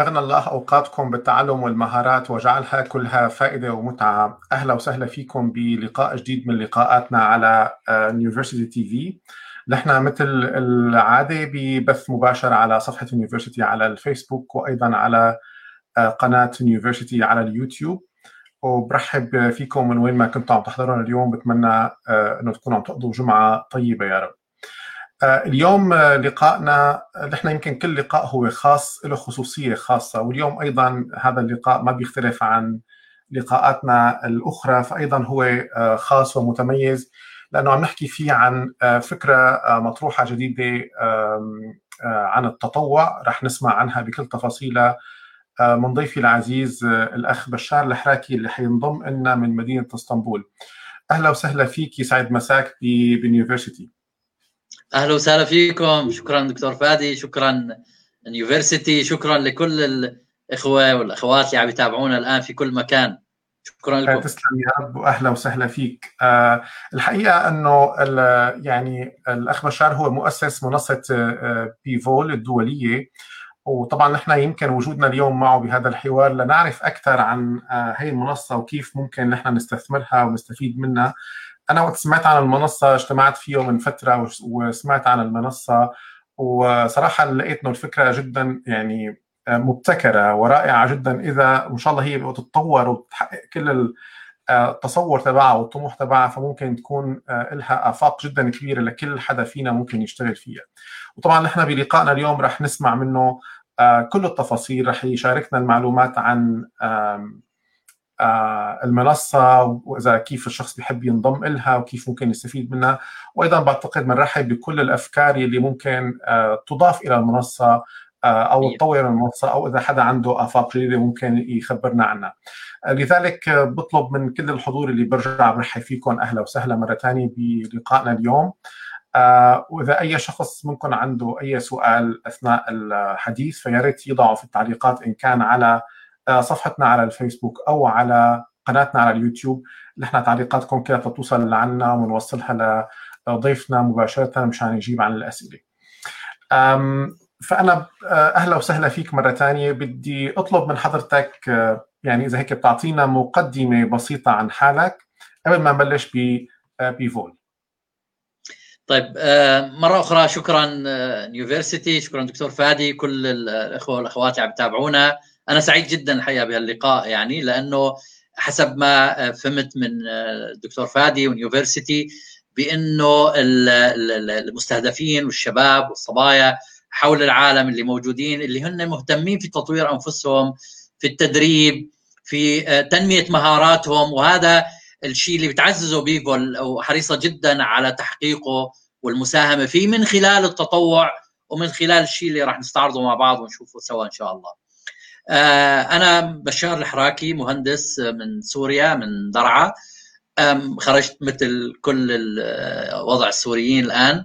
أغنى الله أوقاتكم بالتعلم والمهارات وجعلها كلها فائدة ومتعة. أهلا وسهلا فيكم بلقاء جديد من لقاءاتنا على University TV نحن مثل العادة ببث مباشر على صفحة University على الفيسبوك وأيضا على آه، قناة University على اليوتيوب. وبرحب فيكم من وين ما كنتوا عم تحضرونا اليوم. بتمنى آه، إنه تكونوا عم تقضوا جمعة طيبة يا رب. آه، اليوم لقائنا نحن يمكن كل لقاء هو خاص له خصوصية خاصة واليوم أيضا هذا اللقاء ما بيختلف عن لقاءاتنا الأخرى فايضا هو خاص ومتميز لأنه عم نحكي فيه عن فكرة مطروحة جديدة عن التطوع رح نسمع عنها بكل تفاصيلها. آه، من ضيفي العزيز آه، الأخ بشار الحراكي اللي حينضم لنا من مدينة إسطنبول. أهلا وسهلا فيك يسعد مساك بال University. أهلا وسهلا فيكم. شكرا دكتور فادي شكرا University شكرا لكل الإخوة والأخوات اللي عم يتابعونا الآن في كل مكان. شكرا لكم. تسلم يا رب واهلا وسهلا فيك. أه الحقيقة إنه يعني الأخ بشار هو مؤسس منصة BeVol الدولية وطبعا نحن يمكن وجودنا اليوم معه بهذا الحوار لنعرف أكثر عن هي آه، المنصة وكيف ممكن نحن نستثمرها ونستفيد منها. أنا وقت سمعت عن المنصة اجتمعت فيه من فترة وسمعت عن المنصة وصراحة لقيت إنه الفكرة جدا يعني آه، مبتكرة ورائعة جدا إذا ان شاء الله هي بتتطور وتحقق كل آه، التصور تبعها والطموح تبعها فممكن تكون لها آفاق جدا كبيرة لكل حدا فينا ممكن يشتغل فيها. وطبعا نحن بلقائنا اليوم رح نسمع منه آه، كل التفاصيل رح يشاركنا المعلومات عن آه، المنصة وإذا كيف الشخص بيحب ينضم إلها وكيف ممكن يستفيد منها. وأيضا بعتقد بنرحب بكل الأفكار اللي ممكن آه، تضاف إلى المنصة أو تطور المنصة أو إذا حدا عنده آفاق جديدة ممكن يخبرنا عنها. لذلك بطلب من كل الحضور اللي برجع برحب فيكم أهلا وسهلا مرة ثانية بلقائنا اليوم. آه، وإذا أي شخص ممكن عنده أي سؤال أثناء الحديث فيا ريت يضعه في التعليقات إن كان على آه، صفحتنا على الفيسبوك أو على قناتنا على اليوتيوب نحن تعليقاتكم كلها توصل لعنا ونوصلها لضيفنا مباشرة مشان يجيب عن الأسئلة. فأنا آه، أهلا وسهلا فيك مرة ثانية بدي أطلب من حضرتك يعني إذا هيك بتعطينا مقدمة بسيطة عن حالك قبل ما نبلش بيفول. طيب آه، مرة أخرى شكرا يونيفرسيتي آه، شكرا دكتور فادي كل الأخوة والأخوات اللي عم يتابعونا أنا سعيد جدا الحقيقة بهاللقاء يعني لأنه حسب ما فهمت من الدكتور فادي ويونيفرسيتي بأنه المستهدفين والشباب والصبايا حول العالم اللي موجودين اللي هن مهتمين في تطوير أنفسهم في التدريب في تنمية مهاراتهم وهذا الشيء اللي بتعززه بيفول وحريصه جدا على تحقيقه والمساهمة فيه من خلال التطوع ومن خلال الشيء اللي راح نستعرضه مع بعض ونشوفه سوا إن شاء الله. آه، أنا بشار الحراكي مهندس من سوريا من درعا. خرجت مثل كل وضع السوريين الآن.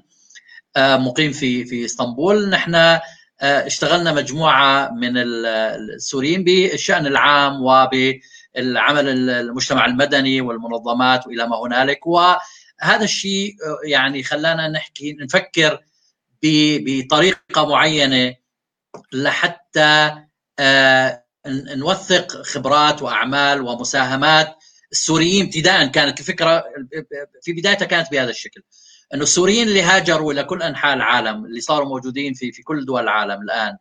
آه، مقيم في في إسطنبول. نحن آه، اشتغلنا مجموعة من السوريين بالشأن العام وبالعمل المجتمع المدني والمنظمات وإلى ما هنالك. و هذا الشيء يعني خلانا نحكي نفكر بطريقة معينة لحتى آه، نوثق خبرات وأعمال ومساهمات. السوريين ابتداء كانت الفكرة في بدايتها كانت بهذا الشكل إنه السوريين اللي هاجروا إلى كل أنحاء العالم اللي صاروا موجودين في في كل دول العالم الآن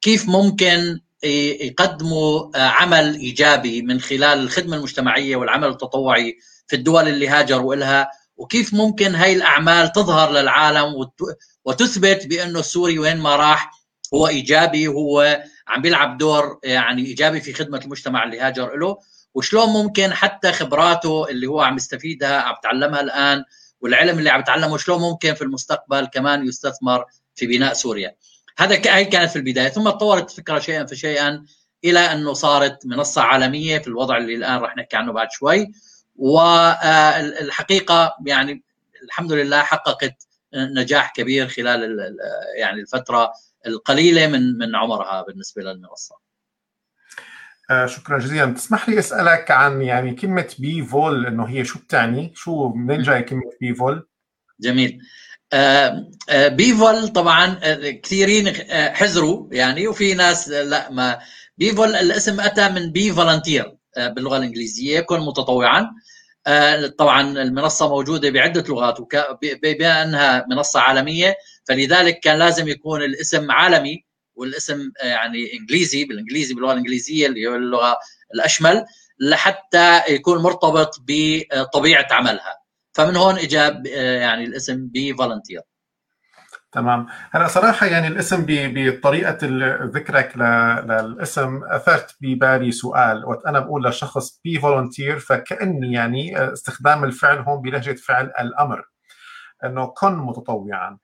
كيف ممكن يقدموا آه، عمل إيجابي من خلال الخدمة المجتمعية والعمل التطوعي في الدول اللي هاجروا لها وكيف ممكن هاي الأعمال تظهر للعالم وتثبت بأنه السوري وين ما راح هو إيجابي وهو عم بيلعب دور يعني إيجابي في خدمة المجتمع اللي هاجر له وشلون ممكن حتى خبراته اللي هو عم يستفيدها عم يتعلمها الآن والعلم اللي عم يتعلمه شلون ممكن في المستقبل كمان يستثمر في بناء سوريا. هذا هي كانت في البداية. ثم تطورت الفكرة شيئا فشيئا إلى إنه صارت منصة عالمية في الوضع اللي الآن راح نحكي عنه بعد شوي. والحقيقة يعني الحمد لله حققت نجاح كبير خلال يعني الفترة القليلة من من عمرها بالنسبة للمنصة. آه شكرا جزيلا تسمح لي أسألك عن يعني كلمة BeVol إنه هي شو بتعني؟ شو منين جاي كلمة BeVol؟ جميل BeVol طبعا كثيرين حزروا يعني وفي ناس لا ما BeVol الاسم أتى من be volunteer باللغة الإنجليزية كن متطوعا طبعا المنصة موجودة بعدة لغات بما انها منصة عالمية فلذلك كان لازم يكون الاسم عالمي والاسم يعني إنجليزي بالإنجليزي باللغة الإنجليزية اللي هو اللغة الأشمل لحتى يكون مرتبط بطبيعة عملها. فمن هون اجى يعني الاسم be volunteer. تمام. هلا صراحة يعني الاسم بطريقة ذكرك للاسم أثرت ببالي سؤال. وقت أنا بقول لشخص be volunteer فكأني يعني استخدام الفعل هون بلهجة فعل الأمر. إنه كن متطوعا.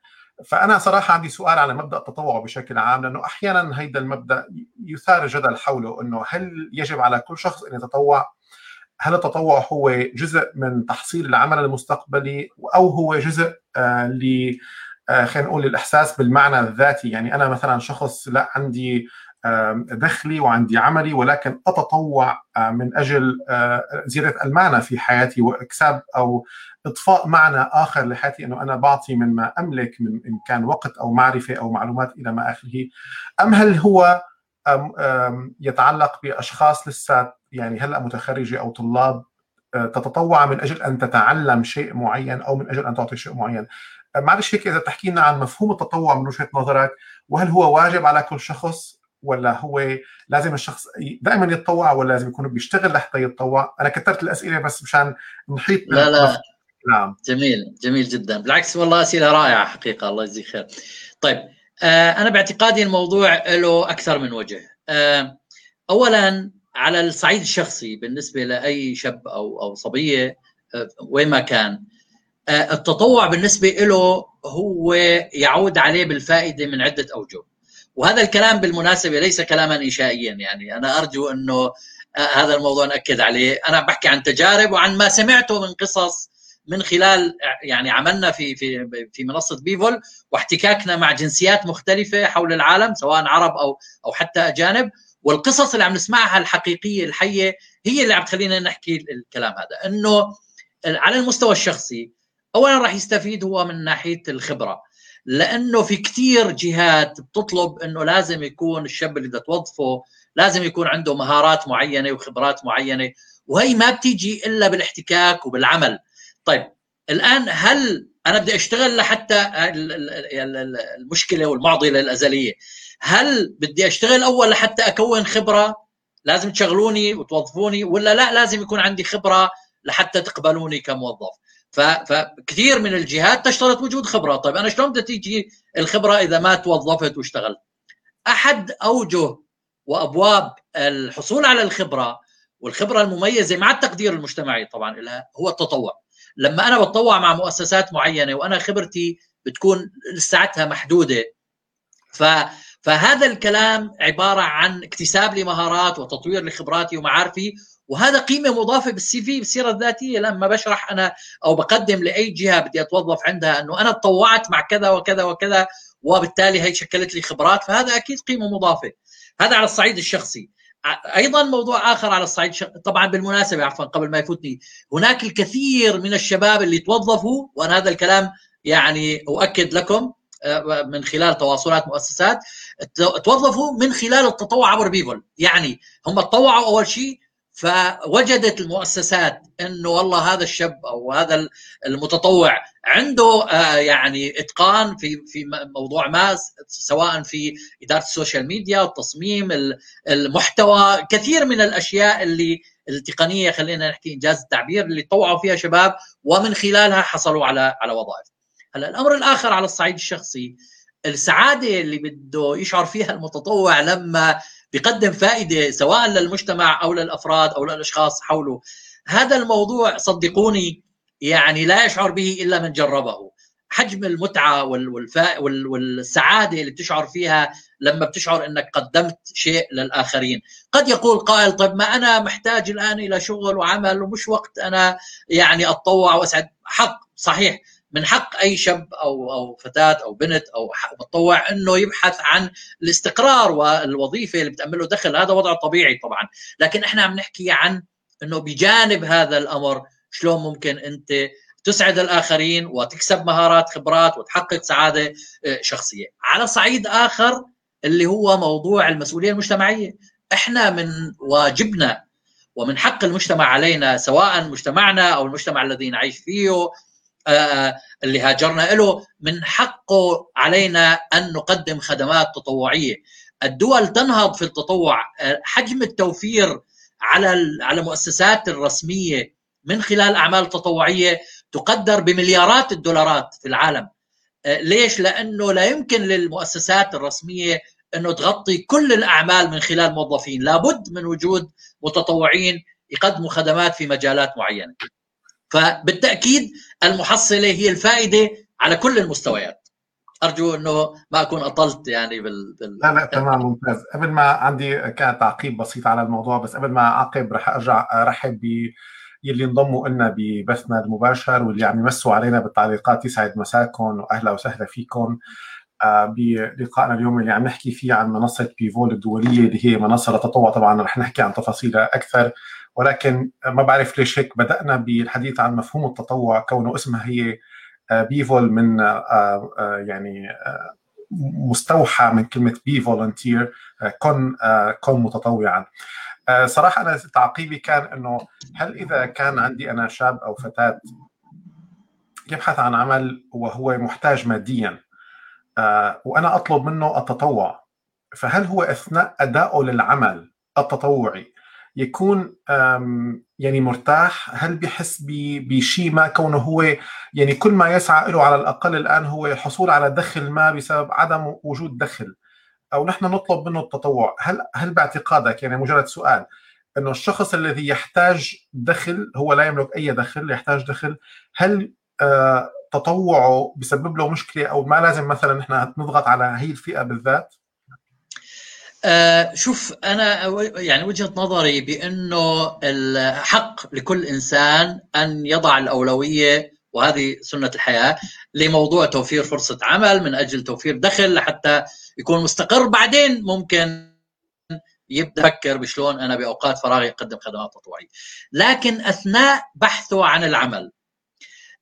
فأنا صراحة عندي سؤال على مبدأ التطوع بشكل عام لأنه أحيانا هيدا المبدأ يثار جدل حوله إنه هل يجب على كل شخص إن يتطوع؟ هل التطوع هو جزء من تحصيل العمل المستقبلي أو هو جزء آه ل آه خلينا نقول الإحساس بالمعنى الذاتي؟ يعني أنا مثلا شخص لا عندي دخلي وعندي عملي ولكن أتطوع آه من أجل زيادة المعنى في حياتي وإكساب أو اضفاء معنى آخر لحياتي إنه أنا بعطي من ما أملك من ان كان وقت أو معرفة أو معلومات إلى ما آخره. أم هل هو أم أم يتعلق بأشخاص لسه يعني هلأ متخرجة أو طلاب تتطوع من أجل أن تتعلم شيء معين أو من أجل أن تعطي شيء معين؟ معلش هيك إذا تحكي لنا عن مفهوم التطوع من وجهة نظرك وهل هو واجب على كل شخص ولا هو لازم الشخص دائما يتطوع ولا لازم يكون بيشتغل لحتى يتطوع؟ أنا كترت الأسئلة بس مشان نحيط لا لا. نعم. جميل جميل جدا. بالعكس والله أسئلة رائعة حقيقة الله يجزيك خير. طيب آه أنا باعتقادي الموضوع له أكثر من وجه. آه اولا على الصعيد الشخصي بالنسبة لأي شاب أو أو صبية آه وين ما كان التطوع بالنسبة له هو يعود عليه بالفائدة من عدة أوجه. وهذا الكلام بالمناسبة ليس كلاما انشائيا يعني. أنا أرجو أنه هذا الموضوع نأكد عليه. أنا بحكي عن تجارب وعن ما سمعته من قصص من خلال يعني عملنا في في في منصة بيفول واحتكاكنا مع جنسيات مختلفة حول العالم سواء عرب أو أو حتى أجانب. والقصص اللي عم نسمعها الحقيقية الحية هي اللي عم تخلينا نحكي الكلام هذا. إنه على المستوى الشخصي اولا راح يستفيد هو من ناحية الخبرة لأنه في كثير جهات بتطلب إنه لازم يكون الشاب اللي بدها توظفه لازم يكون عنده مهارات معينة وخبرات معينة وهي ما بتيجي إلا بالاحتكاك وبالعمل. طيب الآن هل أنا بدي أشتغل لحتى المشكلة والمعضلة الأزلية هل بدي أشتغل أول لحتى أكون خبرة؟ لازم تشغلوني وتوظفوني ولا لا لازم يكون عندي خبرة لحتى تقبلوني كموظف؟ فكثير من الجهات تشترط وجود خبرة. طيب أنا شلون بدها تيجي الخبرة إذا ما توظفت واشتغلت؟ أحد أوجه وأبواب الحصول على الخبرة والخبرة المميزة مع التقدير المجتمعي طبعا لها هو التطوع. لما أنا بتطوع مع مؤسسات معينة وأنا خبرتي بتكون ساعتها محدودة. ف فهذا الكلام عبارة عن اكتساب لمهارات وتطوير لخبراتي ومعارفي وهذا قيمة مضافة بالسي في بالسيرة الذاتية. لما بشرح أنا أو بقدم لأي جهة بدي أتوظف عندها إنه أنا تطوعت مع كذا وكذا وكذا وبالتالي هي شكلت لي خبرات. فهذا أكيد قيمة مضافة. هذا على الصعيد الشخصي. أيضا موضوع آخر على الصعيد. طبعا بالمناسبة عفوا قبل ما يفوتني هناك الكثير من الشباب اللي توظفوا وأنا هذا الكلام يعني أؤكد لكم من خلال تواصلات مؤسسات توظفوا من خلال التطوع عبر بيفول يعني هم تطوعوا أول شيء فوجدت المؤسسات إنه والله هذا الشاب أو هذا المتطوع عنده يعني إتقان في في موضوع ما سواء في إدارة السوشيال ميديا التصميم المحتوى كثير من الأشياء اللي التقنية خلينا نحكي إنجاز التعبير اللي طوعوا فيها شباب ومن خلالها حصلوا على على وظائف. هلأ الأمر الآخر على الصعيد الشخصي السعادة اللي بده يشعر فيها المتطوع لما بيقدم فائدة سواء للمجتمع أو للأفراد أو للأشخاص حوله. هذا الموضوع صدقوني يعني لا يشعر به إلا من جربه. حجم المتعة. والسعادة اللي بتشعر فيها لما بتشعر إنك قدمت شيء للآخرين. قد يقول قائل طيب ما أنا محتاج الآن إلى شغل وعمل ومش وقت أنا يعني أتطوع وأسعد. حق صحيح. من حق أي شاب أو أو فتاة أو بنت أو متطوع إنه يبحث عن الاستقرار والوظيفة اللي بتامن له دخل. هذا وضع طبيعي طبعا. لكن إحنا عم نحكي عن إنه بجانب هذا الأمر شلون ممكن أنت تسعد الآخرين وتكسب مهارات خبرات وتحقق سعادة شخصية. على صعيد آخر اللي هو موضوع المسؤولية المجتمعية. إحنا من واجبنا ومن حق المجتمع علينا سواء مجتمعنا أو المجتمع الذي نعيش فيه اللي هاجرنا له من حقه علينا أن نقدم خدمات تطوعية. الدول تنهض في التطوع. حجم التوفير على على المؤسسات الرسمية من خلال أعمال تطوعية تقدر بمليارات الدولارات في العالم. ليش؟ لأنه لا يمكن للمؤسسات الرسمية أنه تغطي كل الأعمال من خلال موظفين. لابد من وجود متطوعين يقدموا خدمات في مجالات معينة. فبالتأكيد المحصلة هي الفائدة على كل المستويات. أرجو إنه ما أكون أطلت يعني بال, بال... لا لا تمام ممتاز. قبل ما عندي كان تعقيب بسيط على الموضوع بس قبل ما أعقب رح أرجع أرحب ب يلي انضموا لنا ببثنا المباشر واللي عم يمسوا علينا بالتعليقات. يسعد مساكم وأهلا وسهلا فيكم. بلقائنا اليوم اللي عم نحكي فيه عن منصة بيفول الدولية اللي هي منصة للتطوع طبعا رح نحكي عن تفاصيلها أكثر. ولكن ما بعرف ليش هيك بدأنا بالحديث عن مفهوم التطوع كونه اسمها هي BeVol من يعني مستوحى من كلمة be volunteer كن كن متطوعا. صراحة أنا تعقيبي كان إنه هل إذا كان عندي أنا شاب أو فتاة يبحث عن عمل وهو محتاج ماديا وأنا أطلب منه التطوع فهل هو أثناء ادائه للعمل التطوعي يكون يعني مرتاح. هل بيحس بشيء ما كونه هو يعني كل ما يسعى له على الأقل الآن هو الحصول على دخل ما بسبب عدم وجود دخل. أو نحن نطلب منه التطوع. هل هل باعتقادك يعني مجرد سؤال إنه الشخص الذي يحتاج دخل هو لا يملك أي دخل يحتاج دخل هل آه تطوعه بسبب له مشكلة؟ أو ما لازم مثلا نحن نضغط على هي الفئة بالذات؟ آه شوف أنا يعني وجهة نظري بأنه الحق لكل إنسان أن يضع الأولوية وهذه سنة الحياة لموضوع توفير فرصة عمل من أجل توفير دخل لحتى يكون مستقر. بعدين ممكن يبدأ يفكر بشلون أنا بأوقات فراغي أقدم خدمات تطوعية. لكن أثناء بحثه عن العمل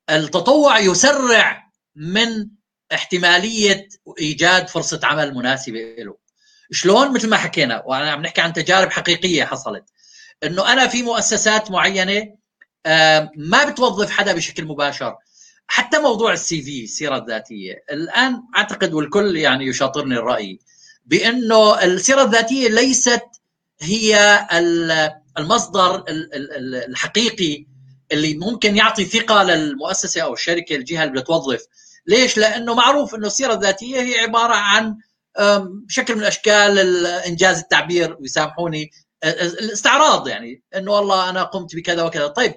التطوع يسرع من احتمالية إيجاد فرصة عمل مناسبة له. شلون مثل ما حكينا وأنا عم نحكي عن تجارب حقيقية حصلت إنه أنا في مؤسسات معينة ما بتوظف حدا بشكل مباشر. حتى موضوع السي في السيرة الذاتية. الآن أعتقد والكل يعني يشاطرني الرأي بإنه السيرة الذاتية ليست هي المصدر الحقيقي اللي ممكن يعطي ثقة للمؤسسة أو الشركة الجهة اللي بتوظف. ليش؟ لأنه معروف إنه السيرة الذاتية هي عبارة عن شكل من اشكال انجاز التعبير ويسامحوني. الاستعراض يعني إنه والله أنا قمت بكذا وكذا. طيب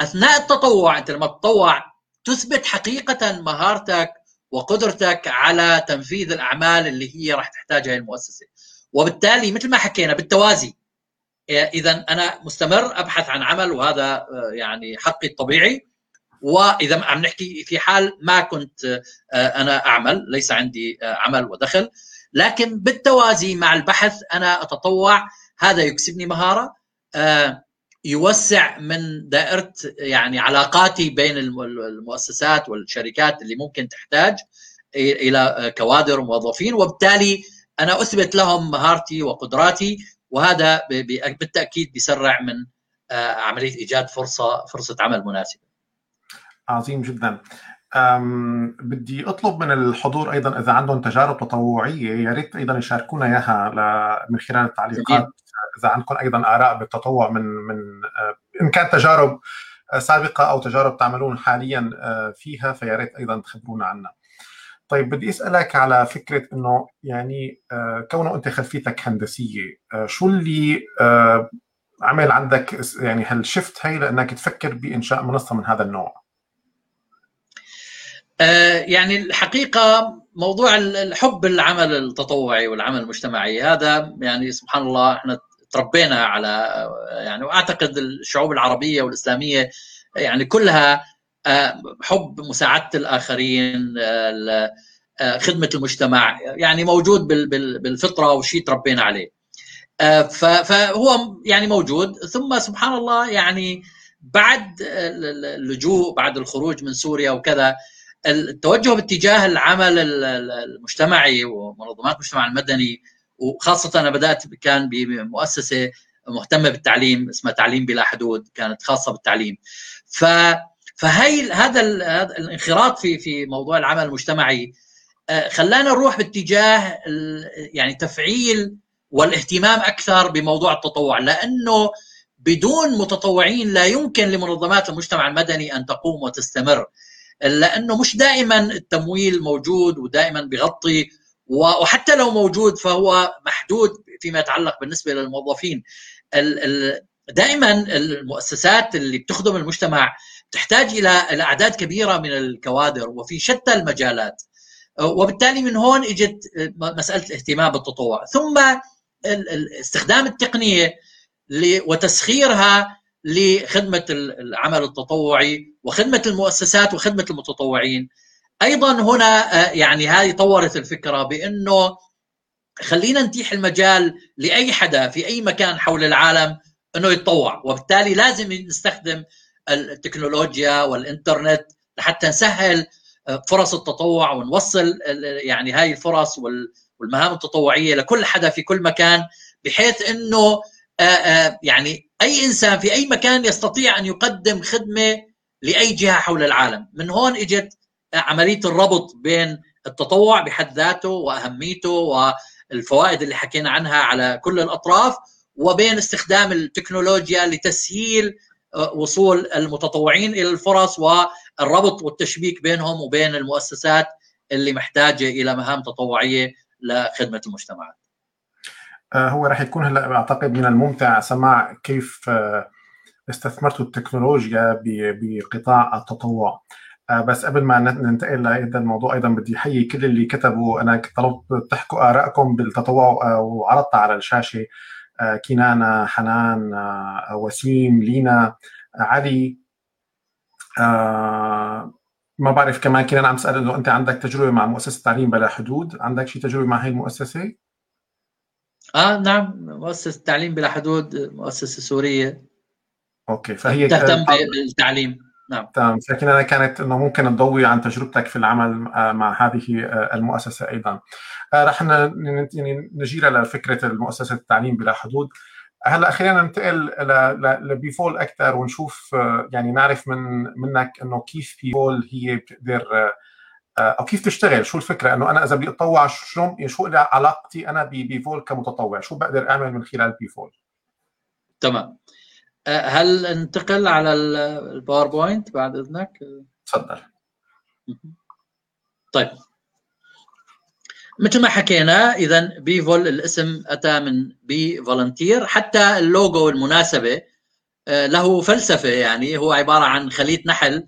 أثناء التطوع أنت لما تتطوع تثبت حقيقة مهارتك وقدرتك على تنفيذ الأعمال اللي هي راح تحتاجها المؤسسة. وبالتالي مثل ما حكينا بالتوازي. إذا أنا مستمر أبحث عن عمل وهذا يعني حقي الطبيعي. وإذا عم نحكي في حال ما كنت أنا أعمل ليس عندي عمل ودخل. لكن بالتوازي مع البحث أنا أتطوع. هذا يكسبني مهارة يوسع من دائرة يعني علاقاتي بين المؤسسات والشركات اللي ممكن تحتاج إلى كوادر وموظفين وبالتالي أنا أثبت لهم مهارتي وقدراتي وهذا بالتأكيد بيسرع من عملية إيجاد فرصة فرصة عمل مناسبة. عظيم جدا. بدي أطلب من الحضور أيضا إذا عندهم تجارب تطوعية يا ريت أيضا يشاركونا إياها من خلال التعليقات إذا عندكم أيضا آراء بالتطوع من من إن كان تجارب سابقة أو تجارب تعملون حاليا فيها فيا ريت أيضا تخبرونا عنها. طيب بدي أسألك على فكرة إنه يعني كونه أنت خلفيتك هندسية شو اللي عمل عندك يعني هالشفت هي لأنك تفكر بإنشاء منصة من هذا النوع؟ يعني الحقيقة موضوع الحب العمل التطوعي والعمل المجتمعي هذا يعني سبحان الله إحنا تربينا على يعني وأعتقد الشعوب العربية والإسلامية يعني كلها حب مساعدة الآخرين خدمة المجتمع يعني موجود بالفطرة وشيء تربينا عليه. فهو يعني موجود. ثم سبحان الله يعني بعد اللجوء بعد الخروج من سوريا وكذا التوجه باتجاه العمل المجتمعي ومنظمات المجتمع المدني وخاصة أنا بدأت كان بمؤسسة مهتمة بالتعليم اسمها تعليم بلا حدود كانت خاصة بالتعليم. ف فهي هذا الانخراط في في موضوع العمل المجتمعي آه، خلانا نروح باتجاه يعني تفعيل والاهتمام أكثر بموضوع التطوع. لأنه بدون متطوعين لا يمكن لمنظمات المجتمع المدني أن تقوم وتستمر. لأنه مش دائما التمويل موجود ودائما بغطي وحتى لو موجود فهو محدود فيما يتعلق بالنسبة للموظفين. دائما المؤسسات اللي بتخدم المجتمع تحتاج إلى اعداد كبيرة من الكوادر وفي شتى المجالات. وبالتالي من هون إجت مسألة الاهتمام بالتطوع ثم استخدام التقنية وتسخيرها لخدمة العمل التطوعي وخدمة المؤسسات وخدمة المتطوعين. أيضا هنا آه، يعني هذه طورت الفكرة بأنه خلينا نتيح المجال لأي حدا في أي مكان حول العالم أنه يتطوع. وبالتالي لازم نستخدم التكنولوجيا والإنترنت لحتى نسهل آه، فرص التطوع ونوصل يعني هاي الفرص والمهام التطوعية لكل حدا في كل مكان بحيث أنه آه، يعني أي إنسان في أي مكان يستطيع أن يقدم خدمة لأي جهة حول العالم من هون إجت عملية الربط بين التطوع بحد ذاته وأهميته والفوائد اللي حكينا عنها على كل الأطراف وبين استخدام التكنولوجيا لتسهيل آه، وصول المتطوعين إلى الفرص والربط والتشبيك بينهم وبين المؤسسات اللي محتاجة إلى مهام تطوعية لخدمة المجتمعات. آه، هو راح يكون هلا أعتقد من الممتع سماع كيف آه، استثمرتوا التكنولوجيا بقطاع التطوع. آه، بس قبل ما ننتقل لهذا الموضوع أيضا بدي أحيي كل اللي كتبوا. أنا طلبت تحكوا آرائكم بالتطوع وعرضتها على الشاشة كنانه حنان وسيم لينا علي. ما بعرف كمان كنا عم سأل إنه أنت عندك تجربة مع مؤسسة تعليم بلا حدود؟ عندك شيء تجربة مع هي المؤسسة؟ آه نعم مؤسسة تعليم بلا حدود مؤسسة سورية. okay فهي تهتم بالتعليم. نعم. تمام. لكن أنا كانت إنه ممكن تضوي عن تجربتك في العمل آه، مع هذه آه، المؤسسة أيضا. آه، رح يعني نجير لفكره المؤسسة التعليم بلا حدود. هلأ خلينا ننتقل ل BeVol أكثر ونشوف يعني نعرف من منك إنه كيف BeVol هي بتقدر أو كيف تشتغل. شو الفكرة؟ إنه أنا إذا بدي أتطوع شو شو علاقتي أنا ب BeVol كمتطوع؟ شو بقدر أعمل من خلال BeVol تمام. هل انتقل على ال PowerPoint بعد إذنك؟ تفضل. طيب. مثل ما حكينا اذا BeVol الاسم أتى من be volunteer حتى اللوجو المناسبة آه، له فلسفة يعني هو عبارة عن خلية نحل.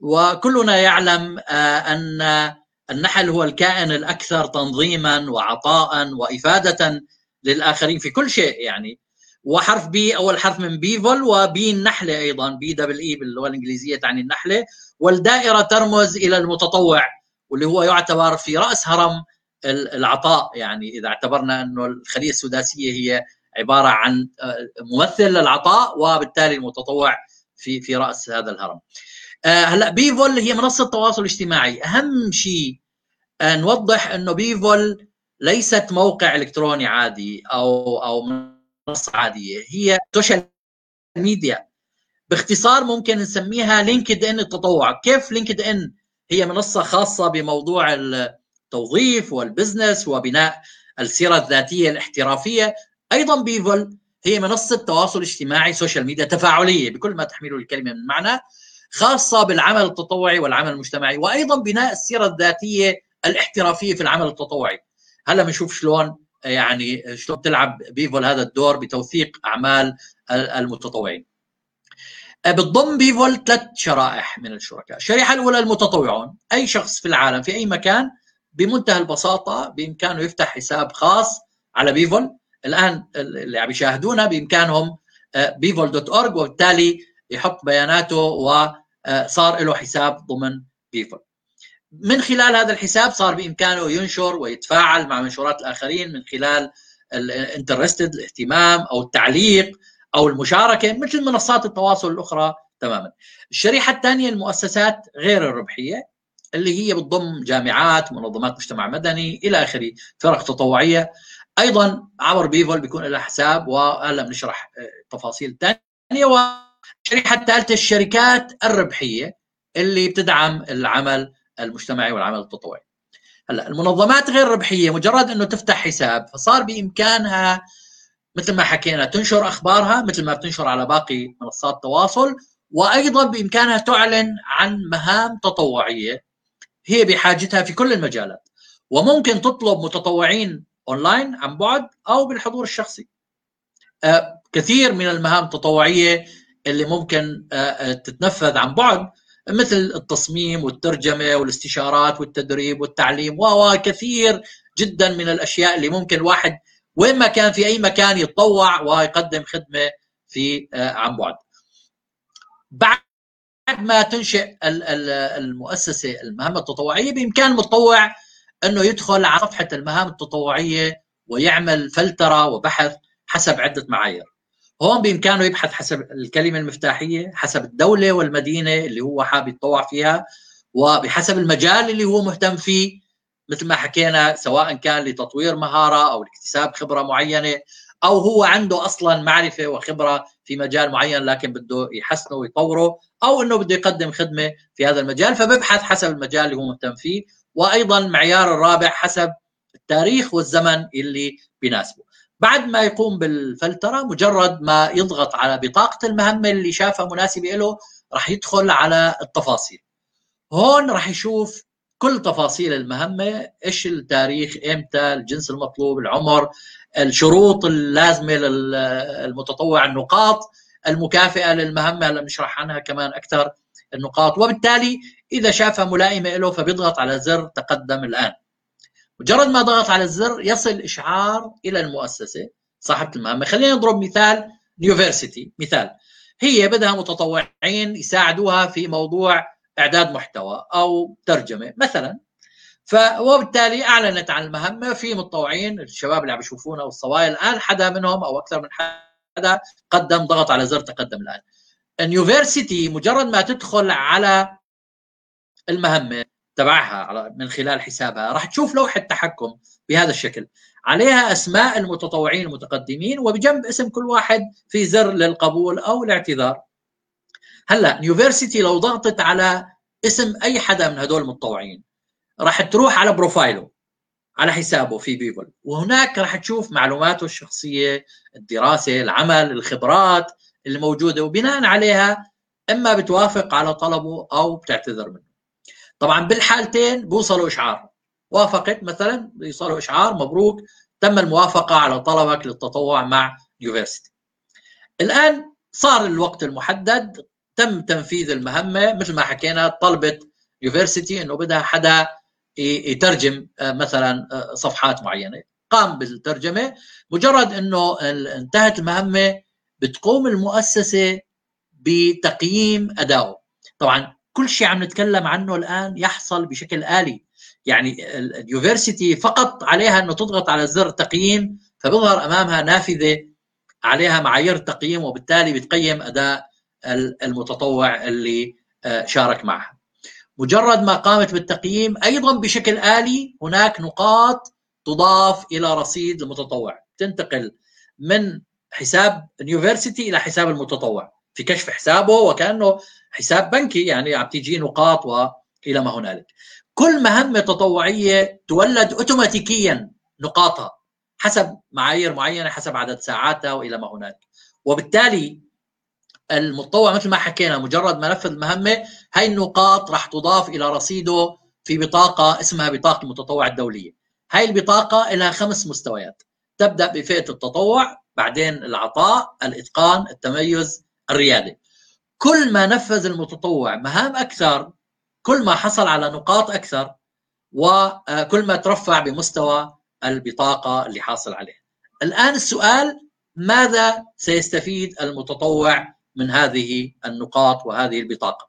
وكلنا يعلم آه، أن النحل هو الكائن الأكثر تنظيما وعطاء وإفادة للآخرين في كل شيء يعني. وحرف B أول حرف من BeVol و bee النحلة أيضا B double E باللغة الإنجليزية تعني النحلة. والدائرة ترمز إلى المتطوع واللي هو يعتبر في رأس هرم العطاء. يعني إذا اعتبرنا إنه الخلية السداسية هي عبارة عن آه، ممثل للعطاء وبالتالي المتطوع في في رأس هذا الهرم. آه، هلأ BeVol هي منصة تواصل اجتماعي. أهم شيء نوضح إنه بيفول ليست موقع إلكتروني عادي أو أو منصه عادية. هي social media باختصار ممكن نسميها LinkedIn التطوع. كيف LinkedIn هي منصة خاصة بموضوع التوظيف وال business وبناء السيرة الذاتية الاحترافية. أيضا بيفول هي منصة تواصل اجتماعي social media تفاعلية بكل ما تحمله الكلمة من معنى خاصة بالعمل التطوعي والعمل المجتمعي وأيضا بناء السيرة الذاتية الاحترافية في العمل التطوعي. هلا بنشوف شلون يعني شلون تلعب بيفول هذا الدور بتوثيق أعمال المتطوعين. بتضم بيفول ثلاث شرائح من الشركاء. الشريحة الأولى المتطوعون. أي شخص في العالم في أي مكان بمنتهى البساطة بإمكانه يفتح حساب خاص على بيفول. الآن اللي عم يشاهدونا بإمكانهم بيفول dot org وبالتالي يحط بياناته وصار له حساب ضمن بيفول. من خلال هذا الحساب صار بإمكانه ينشر ويتفاعل مع منشورات الآخرين من خلال ال interested الاهتمام أو التعليق أو المشاركة مثل منصات التواصل الأخرى تماما. الشريحة الثانية المؤسسات غير الربحية اللي هي بتضم جامعات منظمات مجتمع مدني إلى آخره فرق تطوعية. أيضا عبر بيفول بيكون لها حساب وهلا بنشرح تفاصيل ثانية والشريحة الثالثة الشركات الربحية اللي بتدعم العمل المجتمعي والعمل التطوعي. هلأ المنظمات غير الربحيه مجرد إنه تفتح حساب فصار بإمكانها مثل ما حكينا تنشر أخبارها مثل ما بتنشر على باقي منصات التواصل وأيضا بإمكانها تعلن عن مهام تطوعية هي بحاجتها في كل المجالات. وممكن تطلب متطوعين أونلاين عن بعد أو بالحضور الشخصي. آه كثير من المهام التطوعية اللي ممكن آه تتنفذ عن بعد مثل التصميم والترجمة والاستشارات والتدريب والتعليم وكثير جدا من الأشياء اللي ممكن الواحد وين ما كان في أي مكان يتطوع ويقدم خدمة في عن بعد. بعد ما تنشئ المؤسسة المهام التطوعية بإمكان المتطوع إنه يدخل على صفحة المهام التطوعية ويعمل فلترة وبحث حسب عدة معايير. هون بإمكانه يبحث حسب الكلمة المفتاحية، حسب الدولة والمدينة اللي هو حابب يتطوع فيها وبحسب المجال اللي هو مهتم فيه مثل ما حكينا سواء كان لتطوير مهارة أو لاكتساب خبرة معينة أو هو عنده أصلا معرفة وخبرة في مجال معين لكن بده يحسنه ويطوره أو إنه بده يقدم خدمة في هذا المجال فببحث حسب المجال اللي هو مهتم فيه وأيضا المعيار الرابع حسب التاريخ والزمن اللي بيناسبه. بعد ما يقوم بالفلترة مجرد ما يضغط على بطاقة المهمة اللي شافها مناسبة له راح يدخل على التفاصيل. هون راح يشوف كل تفاصيل المهمة إيش التاريخ إمتى الجنس المطلوب العمر الشروط اللازمة للمتطوع النقاط المكافئة للمهمة اللي بنشرح عنها كمان أكثر النقاط. وبالتالي إذا شافها ملائمة له فبيضغط على زر تقدم الآن. مجرد ما ضغط على الزر يصل إشعار إلى المؤسسة صاحبة المهمة. خلينا نضرب مثال نيوفرسيتي مثال. هي بدها متطوعين يساعدوها في موضوع إعداد محتوى أو ترجمة مثلا. وبالتالي أعلنت عن المهمة في متطوعين الشباب اللي عم يشوفونا والصبايا الآن حدا منهم أو أكثر من حدا قدم ضغط على زر تقدم الآن. ال university مجرد ما تدخل على المهمة تبعها من خلال حسابها. راح تشوف لوحة تحكم بهذا الشكل. عليها أسماء المتطوعين المتقدمين وبجنب اسم كل واحد في زر للقبول أو الاعتذار. هلأ university لو ضغطت على اسم أي حدا من هدول المتطوعين راح تروح على profile ه على حسابه في بيفول. وهناك راح تشوف معلوماته الشخصية الدراسة العمل الخبرات اللي موجوده وبناء عليها إما بتوافق على طلبه أو بتعتذر منه. طبعا بالحالتين بوصلوا إشعار. وافقت مثلا بيوصلوا إشعار مبروك تم الموافقة على طلبك للتطوع مع university الآن صار الوقت المحدد تم تنفيذ المهمة. مثل ما حكينا طلبت university إنه بدها حدا يترجم مثلا صفحات معينة. قام بالترجمة. مجرد إنه انتهت المهمة بتقوم المؤسسة بتقييم ادائه طبعا كل شيء عم نتكلم عنه الآن يحصل بشكل آلي. يعني ال university فقط عليها إنه تضغط على زر تقييم فبظهر أمامها نافذة عليها معايير التقييم وبالتالي بتقيم أداء المتطوع اللي شارك معها. مجرد ما قامت بالتقييم أيضا بشكل آلي هناك نقاط تضاف إلى رصيد المتطوع. تنتقل من حساب اليونيفرسيتي إلى حساب المتطوع. في كشف حسابه وكأنه حساب بنكي يعني عم تيجي نقاط وإلى ما هنالك. كل مهمة تطوعية تولد اوتوماتيكيا نقاطها حسب معايير معينة حسب عدد ساعاتها وإلى ما هنالك. وبالتالي المتطوع مثل ما حكينا مجرد ما نفذ المهمه هاي النقاط راح تضاف إلى رصيده في بطاقة اسمها بطاقة المتطوع الدولية. هاي البطاقة لها خمس مستويات. تبدأ بفئة التطوع بعدين العطاء الإتقان التميز الريادة. كل ما نفذ المتطوع مهام أكثر كل ما حصل على نقاط أكثر وكل ما ترفع بمستوى البطاقة اللي حاصل عليها الآن السؤال ماذا سيستفيد المتطوع من هذه النقاط وهذه البطاقة؟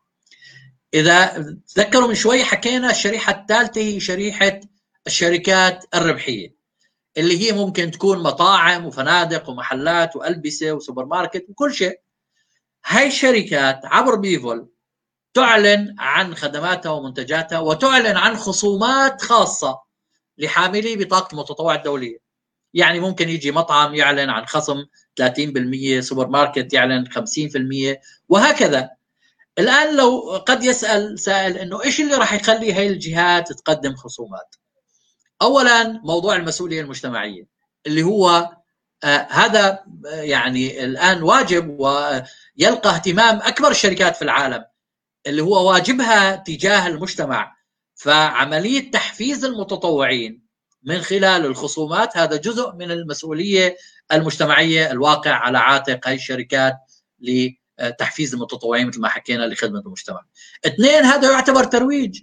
إذا تذكروا من شوي حكينا الشريحة الثالثة هي شريحة الشركات الربحية اللي هي ممكن تكون مطاعم وفنادق ومحلات وألبسة وسوبر ماركت وكل شيء. هاي الشركات عبر بيفول تعلن عن خدماتها ومنتجاتها وتعلن عن خصومات خاصة لحاملي بطاقة المتطوع الدولية. يعني ممكن يجي مطعم يعلن عن خصم 30% سوبر ماركت يعلن 50% وهكذا. الآن لو قد يسأل سائل إنه إيش اللي راح يخلي هاي الجهات تقدم خصومات؟ اولا موضوع المسؤولية المجتمعية اللي هو هذا يعني الآن واجب ويلقى اهتمام أكبر الشركات في العالم اللي هو واجبها تجاه المجتمع فعملية تحفيز المتطوعين من خلال الخصومات هذا جزء من المسؤولية المجتمعية الواقع على عاتق هاي الشركات لتحفيز المتطوعين مثل ما حكينا لخدمة المجتمع. اثنين هذا يعتبر ترويج.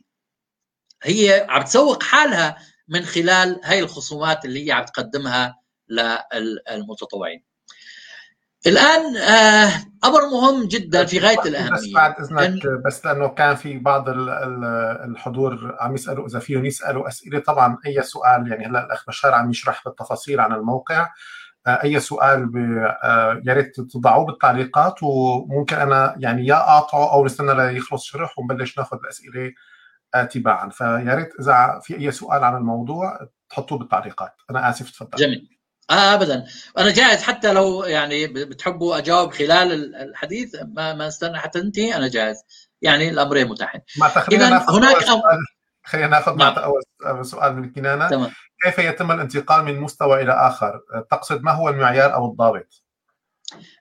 هي عم تسوق حالها من خلال هاي الخصومات اللي هي عم تقدمها للمتطوعين. الآن آه، أمر مهم جدا في غاية الأهمية. بس بعد إذنك بس لأنه كان في بعض الحضور عم يسألوا إذا فيهم يسألوا أسئلة. طبعا أي سؤال يعني هلأ الأخ بشار عم يشرح بالتفاصيل عن الموقع. آه، أي سؤال آه، يا ريت تضعوه بالتعليقات. وممكن أنا يعني يا اقاطعه أو نستنى ليخلص شرح ونبلش نأخذ الاسئله تباعا. فيا ريت إذا في أي سؤال عن الموضوع تحطوه بالتعليقات. أنا آسف تفضل. جميل. آه ابدا. أنا جاهز. حتى لو يعني بتحبوا أجاوب خلال الحديث ما ما استنى حتى تنتهي أنا جاهز. يعني الأمرين متاحين. اذا هناك أو... خلينا ناخذ نعم. أول سؤال من كنانة. تمام. كيف يتم الانتقال من مستوى إلى آخر؟ تقصد ما هو المعيار أو الضابط؟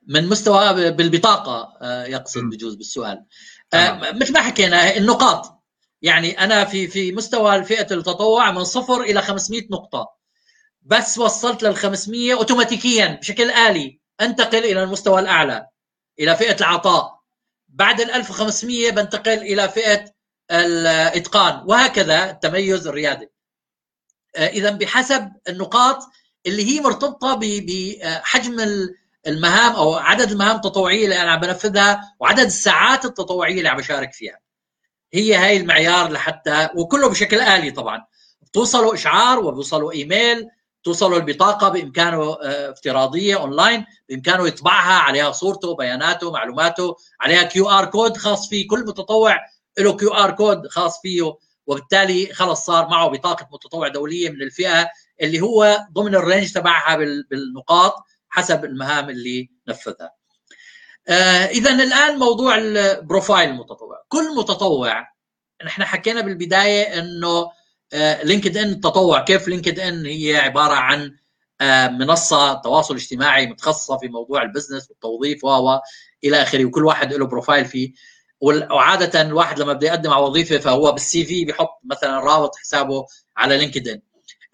من مستوى بالبطاقة آه، يقصد بجوز بالسؤال. آه، مثل ما حكينا النقاط. يعني أنا في في مستوى فئه التطوع من صفر إلى 500 نقطة. بس وصلت لل 500 اوتوماتيكيا بشكل آلي. أنتقل إلى المستوى الأعلى إلى فئة العطاء. بعد ال 1500 بنتقل إلى فئة الإتقان وهكذا التميز الريادي. آه، اذا بحسب النقاط اللي هي مرتبطة بحجم المهام أو عدد المهام التطوعية اللي أنا عم بنفذها وعدد الساعات التطوعية اللي عم بشارك فيها. هي هاي المعيار لحتى وكله بشكل آلي طبعا. بتوصلوا إشعار وبيوصلوا إيميل توصلوا البطاقة بإمكانه آه، افتراضية أونلاين بإمكانه يطبعها عليها صورته بياناته معلوماته عليها QR code خاص فيه. كل متطوع له QR code خاص فيه وبالتالي خلص صار معه بطاقة متطوع دولية من الفئة اللي هو ضمن ال range تبعها بالنقاط حسب المهام اللي نفذها. آه إذا الآن موضوع ال profile المتطوع. كل متطوع نحن حكينا بالبداية أنه LinkedIn التطوع كيف LinkedIn هي عبارة عن آه، منصة تواصل اجتماعي متخصصة في موضوع ال business والتوظيف و إلى آخره. وكل واحد له profile فيه. وعادة الواحد لما بده يقدم على وظيفة فهو بال CV بيحط مثلا رابط حسابه على لينكد ان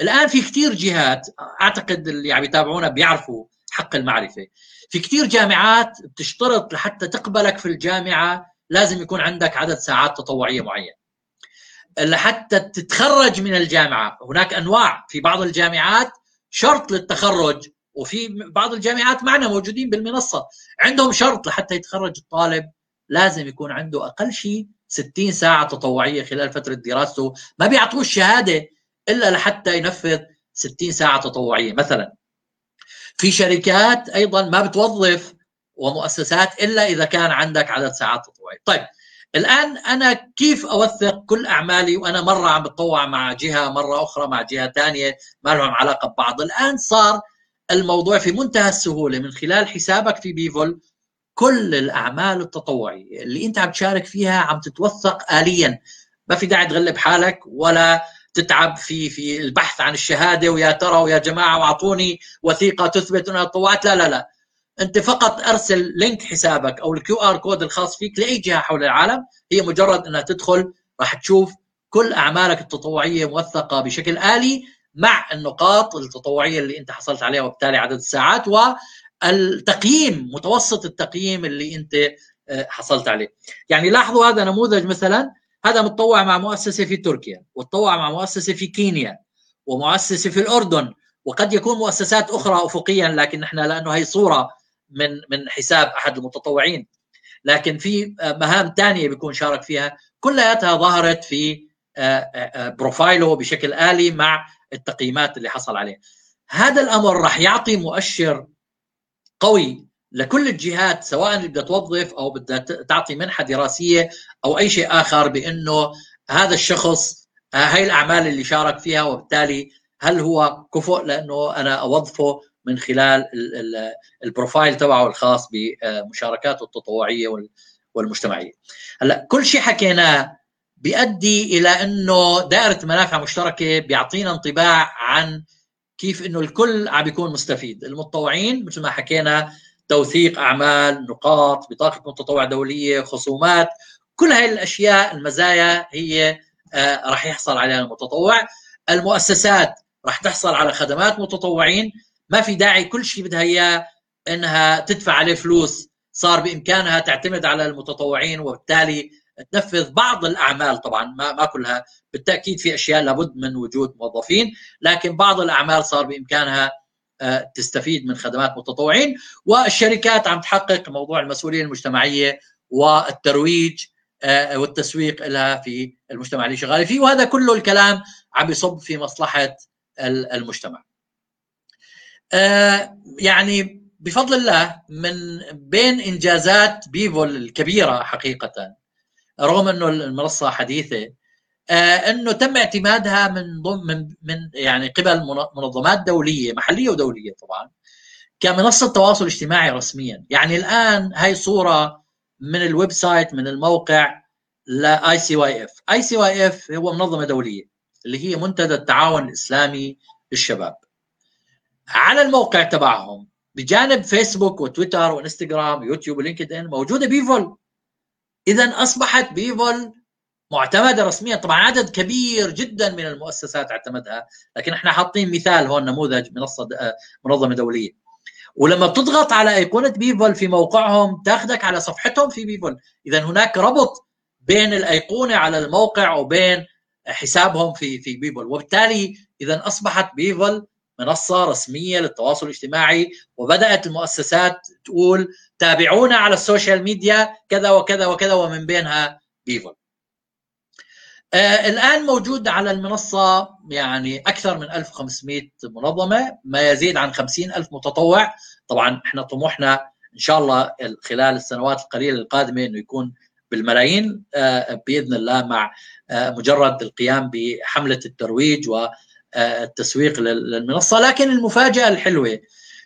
الآن في كثير جهات أعتقد اللي عم يتابعونا بيعرفوا حق المعرفة. في كثير جامعات بتشترط لحتى تقبلك في الجامعة لازم يكون عندك عدد ساعات تطوعية معين لحتى تتخرج من الجامعة. هناك أنواع في بعض الجامعات شرط للتخرج وفي بعض الجامعات معنا موجودين بالمنصة. عندهم شرط لحتى يتخرج الطالب لازم يكون عنده أقل شيء 60 ساعة تطوعية خلال فترة دراسته. ما بيعطوه الشهادة إلا لحتى ينفذ 60 ساعة تطوعية مثلا. في شركات أيضا ما بتوظف ومؤسسات إلا إذا كان عندك عدد ساعات تطوعية. طيب الآن أنا كيف أوثق كل أعمالي؟ وأنا مرة عم بتطوع مع جهة مرة أخرى مع جهة ثانية ما لهم علاقة ببعض. الآن صار الموضوع في منتهى السهولة. من خلال حسابك في بيفول كل الأعمال التطوعية اللي أنت عم تشارك فيها عم تتوثق اليا. ما في داعي تغلب حالك ولا تتعب في في البحث عن الشهادة ويا ترى ويا جماعة وأعطوني وثيقة تثبت أنها تطوعت لا لا لا. أنت فقط أرسل link حسابك أو ال QR code الخاص فيك لأي جهة حول العالم هي مجرد إنها تدخل راح تشوف كل أعمالك التطوعية موثقة بشكل آلي مع النقاط التطوعية اللي أنت حصلت عليها وبالتالي عدد الساعات والتقييم متوسط التقييم اللي أنت آه، حصلت عليه. يعني لاحظوا هذا نموذج مثلا هذا متطوع مع مؤسسة في تركيا وتطوع مع مؤسسة في كينيا ومؤسسة في الأردن وقد يكون مؤسسات أخرى افقيا لكن نحن لأنه هي صورة من من حساب أحد المتطوعين. لكن في مهام ثانية بيكون شارك فيها. كلياتها ظهرت في آه، آه، بروفايله بشكل آلي مع التقييمات اللي حصل عليه. هذا الأمر راح يعطي مؤشر قوي لكل الجهات سواء اللي بدها توظف أو بدها تعطي منحة دراسية أو أي شيء آخر بأنه هذا الشخص هاي الأعمال اللي شارك فيها وبالتالي هل هو كفؤ لأنه أنا أوظفه من خلال البروفايل تبعه الخاص بمشاركاته التطوعية والمجتمعية. هلأ كل شيء حكيناه بيؤدي إلى إنه دائرة منافع مشتركة بيعطينا انطباع عن كيف إنه الكل عم بيكون مستفيد، المتطوعين مثل ما حكينا توثيق أعمال، نقاط، بطاقة متطوع دولية، خصومات، كل هاي الأشياء المزايا هي آه راح يحصل عليها المتطوع، المؤسسات راح تحصل على خدمات متطوعين، ما في داعي كل شيء بدها إياه إنها تدفع عليه فلوس، صار بإمكانها تعتمد على المتطوعين وبالتالي تنفذ بعض الأعمال. طبعا ما ما كلها. بالتأكيد في أشياء لابد من وجود موظفين لكن بعض الأعمال صار بإمكانها آه، تستفيد من خدمات متطوعين. والشركات عم تحقق موضوع المسؤولية المجتمعية والترويج آه، والتسويق لها في المجتمع اللي شغالة فيه. وهذا كله الكلام عم يصب في مصلحة المجتمع. آه، يعني بفضل الله من بين إنجازات بيفول الكبيرة حقيقة رغم إنه المنصة حديثة آه، إنه تم اعتمادها من ضمن من يعني قبل منظمات دولية محلية ودولية طبعا كمنصة تواصل اجتماعي رسميا. يعني الآن هاي صورة من ال website من الموقع ل ICYF ICYF هو منظمة دولية اللي هي منتدى التعاون الإسلامي للشباب. على الموقع تبعهم بجانب فيسبوك وتويتر وانستغرام ويوتيوب و LinkedIn موجودة بيفول اذا أصبحت بيفول معتمدة رسميا. طبعا عدد كبير جدا من المؤسسات اعتمدها لكن إحنا حاطين مثال هون نموذج منصة آه، منظمة دولية. ولما بتضغط على إيقونة بيفول في موقعهم تاخذك على صفحتهم في بيفول اذا هناك ربط بين الأيقونة على الموقع وبين حسابهم في في بيفول وبالتالي اذا أصبحت بيفول منصة رسمية للتواصل الاجتماعي وبدأت المؤسسات تقول تابعونا على ال social media كذا وكذا وكذا ومن بينها بيفول آه الآن موجود على المنصة يعني أكثر من 1500 منظمة ما يزيد عن 50 ألف متطوع. طبعا إحنا طموحنا إن شاء الله خلال السنوات القليلة القادمة إنه يكون بالملايين آه بإذن الله مع آه مجرد القيام بحملة الترويج والتسويق للمنصة. لكن المفاجأة الحلوة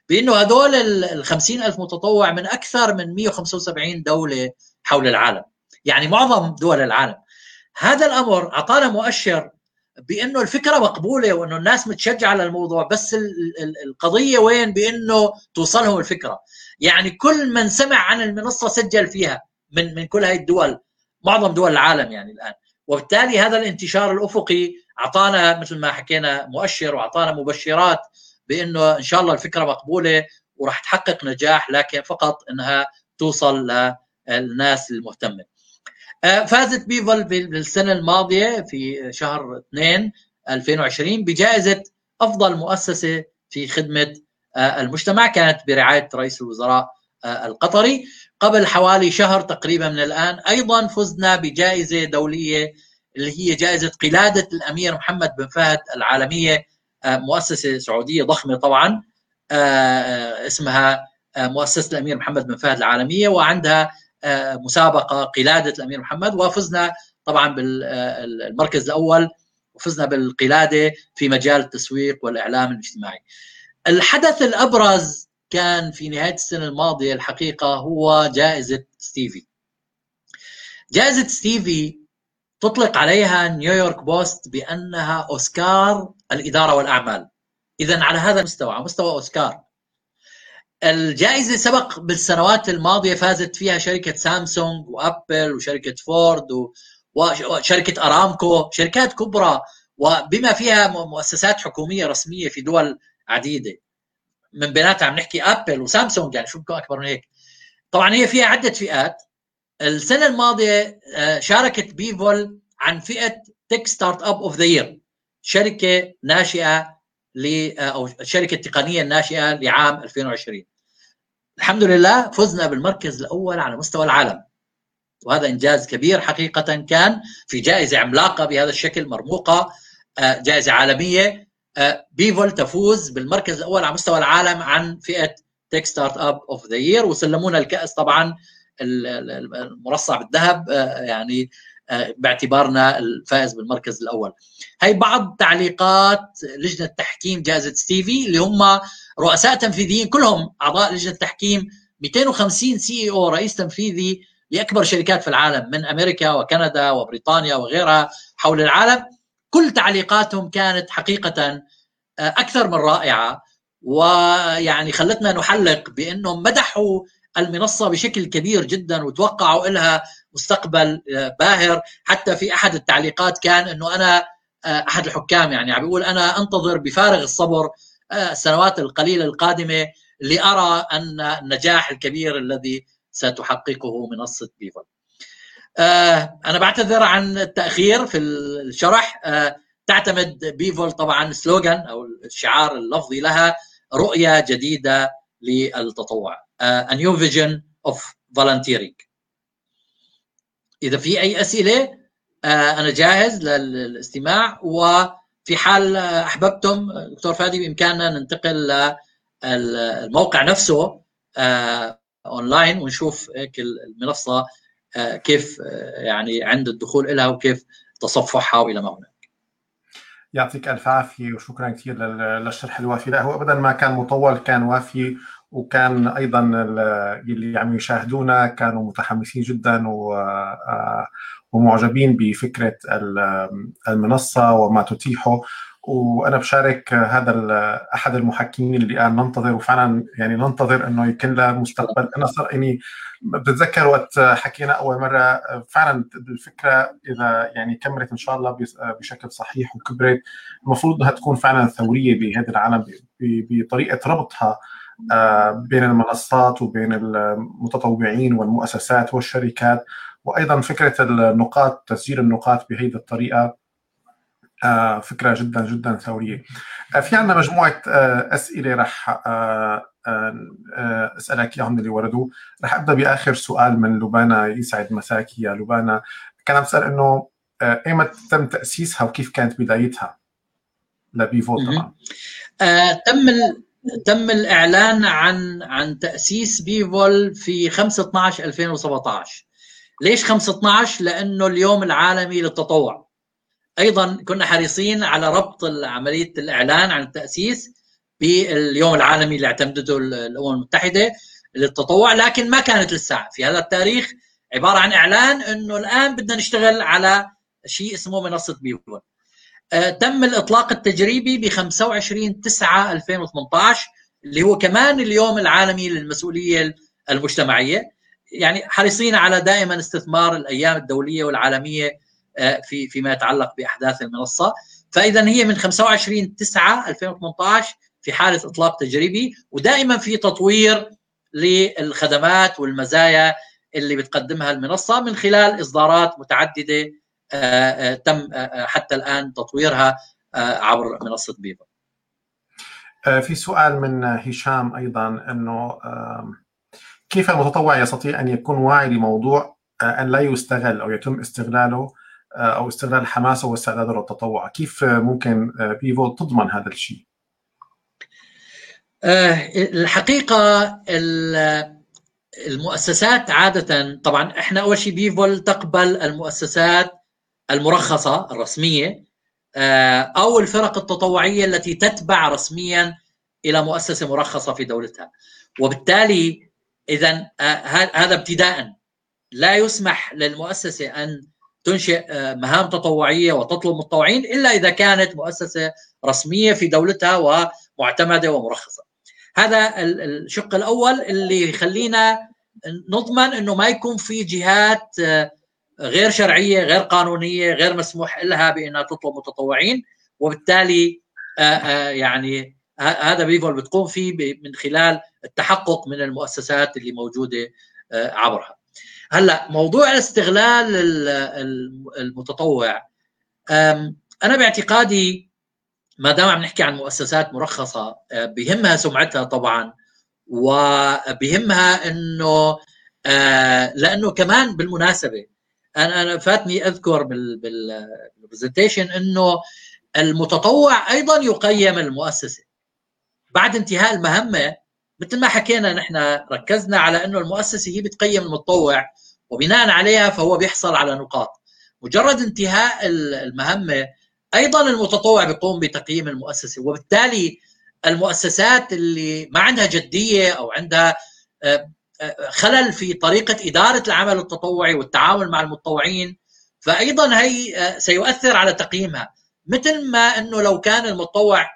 بأنه هذول ال 50 ألف متطوع من أكثر من 175 دولة حول العالم. يعني معظم دول العالم. هذا الأمر أعطانا مؤشر بأنه الفكرة مقبولة وأنه الناس متشجعة على الموضوع بس القضية وين؟ بأنه توصلهم الفكرة. يعني كل من سمع عن المنصة سجل فيها من من كل هاي الدول معظم دول العالم يعني الآن. وبالتالي هذا الانتشار الأفقي أعطانا مثل ما حكينا مؤشر وأعطانا مبشرات بأنه إن شاء الله الفكرة مقبولة وراح تحقق نجاح لكن فقط إنها توصل للناس المهتمة. آه، فازت بيفل بالسنة الماضية في شهر 2 2020 بجائزة أفضل مؤسسة في خدمة آه، المجتمع كانت برعاية رئيس الوزراء آه، القطري قبل حوالي شهر تقريبا من الآن أيضا فزنا بجائزة دولية اللي هي جائزة قلادة الأمير محمد بن فهد العالمية مؤسسة سعودية ضخمة طبعا آه، آه، اسمها آه، مؤسسة الأمير محمد بن فهد العالمية وعندها مسابقة قلادة الأمير محمد وفزنا طبعا بالمركز الأول وفزنا بالقلادة في مجال التسويق والإعلام الاجتماعي. الحدث الأبرز كان في نهاية السنة الماضية الحقيقة هو جائزة ستيفي. جائزة ستيفي تطلق عليها نيويورك بوست بأنها أوسكار الإدارة والأعمال. اذا على هذا المستوى على مستوى اوسكار الجائزة سبق بالسنوات الماضية فازت فيها شركة سامسونج وأبل وشركة فورد وشركة أرامكو شركات كبرى. وبما فيها مؤسسات حكومية رسمية في دول عديدة. من بيناتها عم نحكي أبل وسامسونج يعني شو بكون أكبر من هيك. طبعا هي فيها عدة فئات. السنة الماضية آه، شاركت بيفول عن فئة Tech Startup of the Year شركة ناشئة ل آه، أو شركة تقنية ناشئة لعام 2020 الحمد لله فزنا بالمركز الأول على مستوى العالم. وهذا إنجاز كبير حقيقة كان في جائزة عملاقة بهذا الشكل مرموقة آه، جائزة عالمية. بيفول تفوز بالمركز الأول على مستوى العالم عن فئة Tech Startup of the Year وسلمونا الكأس طبعا المرصع بالذهب يعني باعتبارنا الفائز بالمركز الأول. هي بعض تعليقات لجنة تحكيم جائزة ستيفي اللي هم رؤساء تنفيذيين كلهم أعضاء لجنة تحكيم 250 CEO رئيس تنفيذي لأكبر شركات في العالم من أمريكا وكندا وبريطانيا وغيرها حول العالم كل تعليقاتهم كانت حقيقة أكثر من رائعة ويعني خلتنا نحلق بأنهم مدحوا المنصة بشكل كبير جدا وتوقعوا لها مستقبل باهر. حتى في أحد التعليقات كان إنه أنا أحد الحكام يعني عم بيقول أنا أنتظر بفارغ الصبر السنوات القليلة القادمة لأرى أن النجاح الكبير الذي ستحققه منصة بيفول. أنا بعتذر عن التأخير في الشرح. تعتمد بيفول طبعا slogan أو الشعار اللفظي لها رؤية جديدة للتطوع. A new vision of volunteering. إذا في أي أسئلة أنا جاهز للاستماع وفي حال أحببتم دكتور فادي بإمكاننا ننتقل للموقع نفسه اونلاين ونشوف هيك المنصة كيف يعني عند الدخول لها وكيف تصفحها وإلى ما هناك. يعطيك ألف عافية وشكرا كثير للشرح الوافي. لا هو ابدا ما كان مطول كان وافي. وكان أيضا اللي عم يشاهدونا كانوا متحمسين جدا و ومعجبين بفكرة المنصة وما تتيحه. وأنا بشارك هذا أحد المحكمين اللي قال ننتظر وفعلا يعني ننتظر إنه يكون له مستقبل. أنا صار إني بتذكر وقت حكينا أول مرة فعلا الفكرة إذا يعني كملت إن شاء الله بشكل صحيح وكبرت المفروض إنها تكون فعلا ثورية بهذا العالم بطريقة ربطها بين المنصات وبين المتطوعين والمؤسسات والشركات وأيضا فكرة النقاط تسجيل النقاط بهذه الطريقة فكرة جدا جدا ثورية. في عندنا مجموعة أسئلة رح أسألك إياهم اللي وردوا، رح أبدأ بآخر سؤال من لبانا يسعد مساكي يا لبانا، كان عم تسأل إنه ايمتى تم تأسيسها وكيف كانت بدايتها؟ لبيفو طبعا. آه تم تم الإعلان عن عن تأسيس بيفول في 5 12 2017 ليش 5 12 لأنه اليوم العالمي للتطوع. أيضا كنا حريصين على ربط عملية الإعلان عن التأسيس باليوم العالمي اللي اعتمدته الأمم المتحدة للتطوع لكن ما كانت لسه. في هذا التاريخ عبارة عن إعلان إنه الآن بدنا نشتغل على شيء اسمه منصة بيفول. تم الإطلاق التجريبي ب 25 9 2018 اللي هو كمان اليوم العالمي للمسؤولية المجتمعية. يعني حريصين على دائما استثمار الأيام الدولية والعالمية في فيما يتعلق بأحداث المنصة. فاذا هي من 25 9 2018 في حالة إطلاق تجريبي ودائما في تطوير للخدمات والمزايا اللي بتقدمها المنصة من خلال إصدارات متعددة تم حتى الآن تطويرها عبر منصة بيفا. في سؤال من هشام أيضا إنه كيف المتطوع يستطيع أن يكون واعي لموضوع أن لا يستغل أو يتم استغلاله أو استغلال حماسه واستعداده للتطوع، كيف ممكن بيفو تضمن هذا الشيء؟ الحقيقة المؤسسات عادة طبعا إحنا أول شيء بيفول تقبل المؤسسات المرخصة الرسمية أو الفرق التطوعية التي تتبع رسميا إلى مؤسسة مرخصة في دولتها وبالتالي اذا هذا ابتداء لا يسمح للمؤسسة أن تنشئ مهام تطوعية وتطلب متطوعين إلا إذا كانت مؤسسة رسمية في دولتها ومعتمدة ومرخصة. هذا الشق الأول اللي يخلينا نضمن إنه ما يكون في جهات غير شرعية غير قانونية غير مسموح لها بأنها تطلب متطوعين وبالتالي يعني هذا بيفول بتقوم فيه من خلال التحقق من المؤسسات اللي موجودة عبرها. هلأ موضوع استغلال المتطوع أنا باعتقادي ما دام عم نحكي عن مؤسسات مرخصة بهمها سمعتها طبعا وبهمها إنه لأنه كمان بالمناسبة أنا أنا فاتني أذكر بالبرزنتيشن إنه المتطوع أيضا يقيم المؤسسة. بعد انتهاء المهمة مثل ما حكينا نحن ركزنا على إنه المؤسسة هي بتقيم المتطوع وبناء عليها فهو بيحصل على نقاط. مجرد انتهاء المهمة أيضا المتطوع بيقوم بتقييم المؤسسة وبالتالي المؤسسات اللي ما عندها جدية أو عندها آه، خلل في طريقة إدارة العمل التطوعي والتعامل مع المتطوعين فايضا هي آه، سيؤثر على تقييمها. مثل ما إنه لو كان المتطوع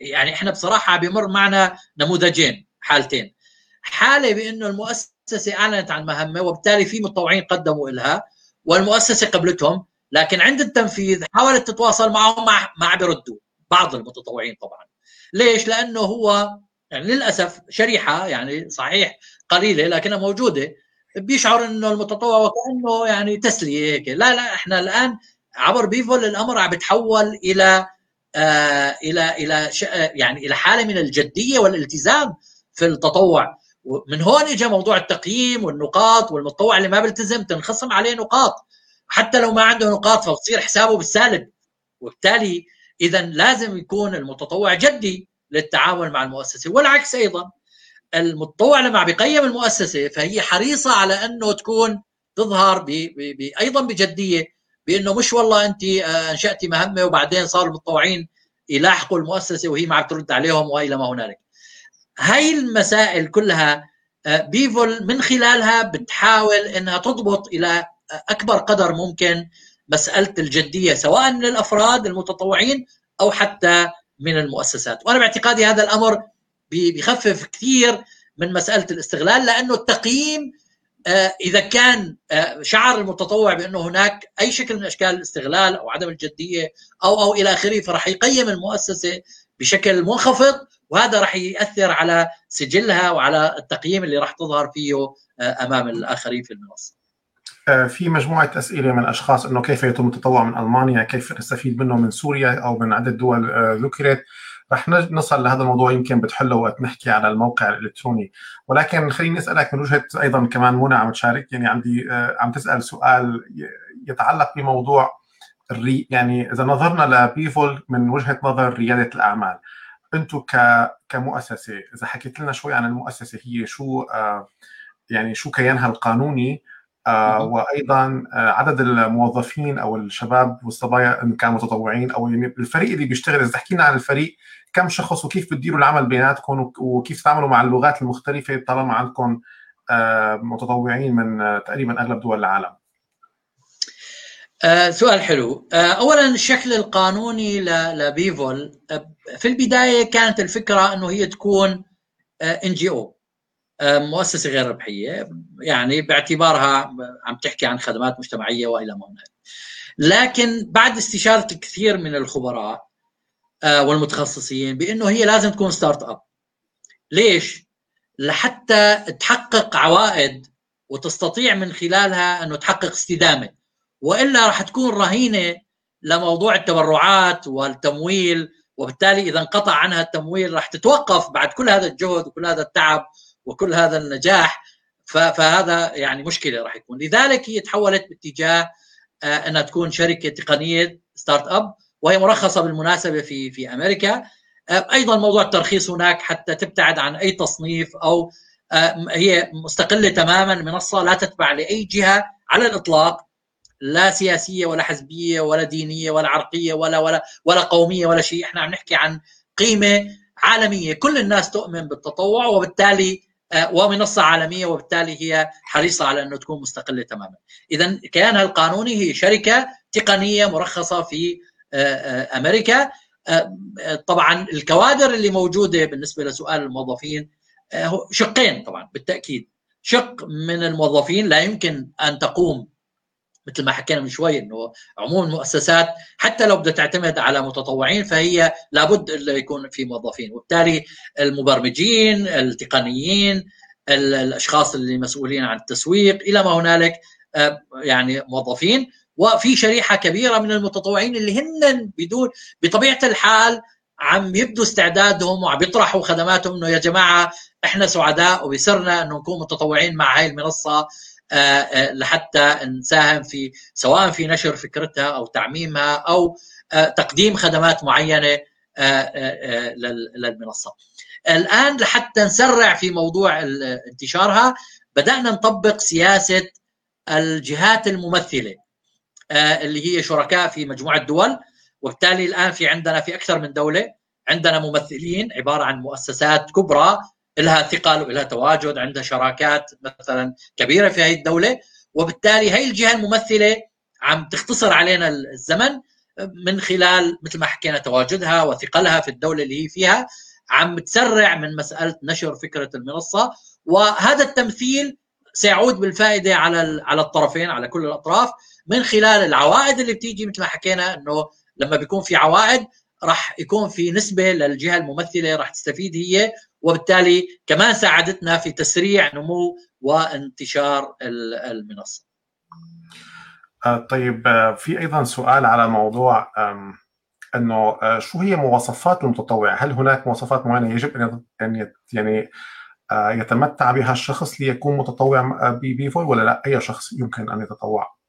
يعني إحنا بصراحة بيمر معنا نموذجين حالتين. حالة بإنه المؤسسة أعلنت عن مهمة وبالتالي في متطوعين قدموا لها والمؤسسة قبلتهم لكن عند التنفيذ حاولت تتواصل معهم ما ما بيردوا بعض المتطوعين طبعا. ليش؟ لأنه هو يعني للأسف شريحة يعني صحيح قليلة لكنها موجودة. بيشعر إنه المتطوع وكانه يعني تسلية هيك. لا لا إحنا الآن عبر بيفول الأمر عم بيتحول إلى آه إلى إلى يعني إلى حالة من الجدية والالتزام في التطوع. ومن هون اجى موضوع التقييم والنقاط والمتطوع اللي ما بيلتزم تنخصم عليه نقاط. حتى لو ما عنده نقاط فبصير حسابه بالسالب. وبالتالي اذا لازم يكون المتطوع جدي للتعامل مع المؤسسة. والعكس أيضا. المتطوع لما بيقيم المؤسسة فهي حريصة على أنه تكون تظهر بي بي أيضا بجدية بأنه مش والله أنت آه، أنشأتي مهمة وبعدين صار المتطوعين يلاحقوا المؤسسة وهي ما عم ترد عليهم وإلى ما هنالك. هاي المسائل كلها آه، بيفول من خلالها بتحاول إنها تضبط إلى أكبر قدر ممكن مسألة الجدية سواء من الأفراد المتطوعين أو حتى من المؤسسات وأنا باعتقادي هذا الأمر بيخفف كثير من مسألة الاستغلال لأنه التقييم آه، إذا كان آه، شعر المتطوع بأنه هناك أي شكل من أشكال الاستغلال أو عدم الجدية أو أو إلى آخره فراح يقيم المؤسسة بشكل منخفض وهذا راح يأثر على سجلها وعلى التقييم اللي راح تظهر فيه آه، أمام الآخرين في المنصة. في مجموعة أسئلة من أشخاص أنه كيف يتم التطوع من ألمانيا كيف نستفيد منه من سوريا أو من عدة دول ذكرت رح نصل لهذا الموضوع يمكن بتحله وقت نحكي على الموقع الإلكتروني. ولكن خليني أسألك من وجهة أيضا كمان منى عم تشارك يعني عندي آه، عم تسأل سؤال يتعلق بموضوع الري يعني إذا نظرنا لبيفول من وجهة نظر ريادة الأعمال أنتم ك كمؤسسة إذا حكيت لنا شوي عن المؤسسة هي شو آه، يعني شو كيانها القانوني آه وأيضا آه عدد الموظفين أو الشباب والصبايا إن كانوا متطوعين أو يعني الفريق اللي بيشتغل إذا حكينا عن الفريق كم شخص وكيف بتديروا العمل بيناتكم وكيف تتعاملوا مع اللغات المختلفة طالما عندكم آه متطوعين من آه تقريبا أغلب دول العالم؟ آه سؤال حلو. اولا الشكل القانوني لبيفول. في البداية كانت الفكرة إنه هي تكون إن جي أو مؤسسة غير ربحية. يعني باعتبارها عم تحكي عن خدمات مجتمعية وإلى ما هنالك لكن بعد استشارة الكثير من الخبراء والمتخصصين بأنه هي لازم تكون startup ليش؟ لحتى تحقق عوائد وتستطيع من خلالها أنه تحقق استدامة. وإلا راح تكون رهينة لموضوع التبرعات والتمويل وبالتالي إذا انقطع عنها التمويل راح تتوقف بعد كل هذا الجهد وكل هذا التعب وكل هذا النجاح. فهذا يعني مشكلة راح يكون. لذلك هي تحولت باتجاه آه، أنها تكون شركة تقنية startup وهي مرخصة بالمناسبة في في أمريكا. آه، أيضا موضوع الترخيص هناك حتى تبتعد عن أي تصنيف أو آه، هي مستقلة تماما منصة لا تتبع لأي جهة على الإطلاق لا سياسية ولا حزبية ولا دينية ولا عرقية ولا ولا ولا قومية ولا شيء. إحنا عم نحكي عن قيمة عالمية. كل الناس تؤمن بالتطوع وبالتالي آه، ومنصة عالمية وبالتالي هي حريصة على إنه تكون مستقلة تماما. اذا كيانها القانوني هي شركة تقنية مرخصة في أمريكا. طبعا الكوادر اللي موجودة بالنسبة لسؤال الموظفين شقين طبعا بالتأكيد. شق من الموظفين لا يمكن أن تقوم مثل ما حكينا من شوي إنه عموم المؤسسات حتى لو بدها تعتمد على متطوعين فهي لابد يكون في موظفين. وبالتالي المبرمجين التقنيين الأشخاص اللي مسؤولين عن التسويق إلى ما هنالك آه، يعني موظفين. وفي شريحة كبيرة من المتطوعين اللي هن بدون بطبيعة الحال عم يبدوا استعدادهم وعم يطرحوا خدماتهم إنه يا جماعة إحنا سعداء وبيسرنا إنه نكون متطوعين مع هاي المنصة آه، آه، لحتى نساهم في سواء في نشر فكرتها أو تعميمها أو آه، تقديم خدمات معينة للمنصة. الآن لحتى نسرع في موضوع انتشارها بدأنا نطبق سياسة الجهات الممثلة اللي هي شركاء في مجموعة دول. وبالتالي الآن في عندنا في أكثر من دولة عندنا ممثلين عبارة عن مؤسسات كبرى لها ثقل ولها تواجد عندها شراكات مثلا كبيرة في هذه الدولة. وبالتالي هي الجهة الممثلة عم تختصر علينا الزمن من خلال مثل ما حكينا تواجدها وثقلها في الدولة اللي هي فيها عم تسرع من مسألة نشر فكرة المنصة. وهذا التمثيل سيعود بالفائدة على على الطرفين على كل الأطراف. من خلال العوائد اللي بتيجي مثل ما حكينا إنه لما بيكون في عوائد راح يكون في نسبة للجهة الممثلة راح تستفيد هي وبالتالي كمان ساعدتنا في تسريع نمو وانتشار المنصة. طيب في أيضا سؤال على موضوع إنه شو هي مواصفات المتطوع؟ هل هناك مواصفات معينة يجب أن يعني يتمتع بها الشخص ليكون متطوع ببيفول ولا لا أي شخص يمكن أن يتطوع؟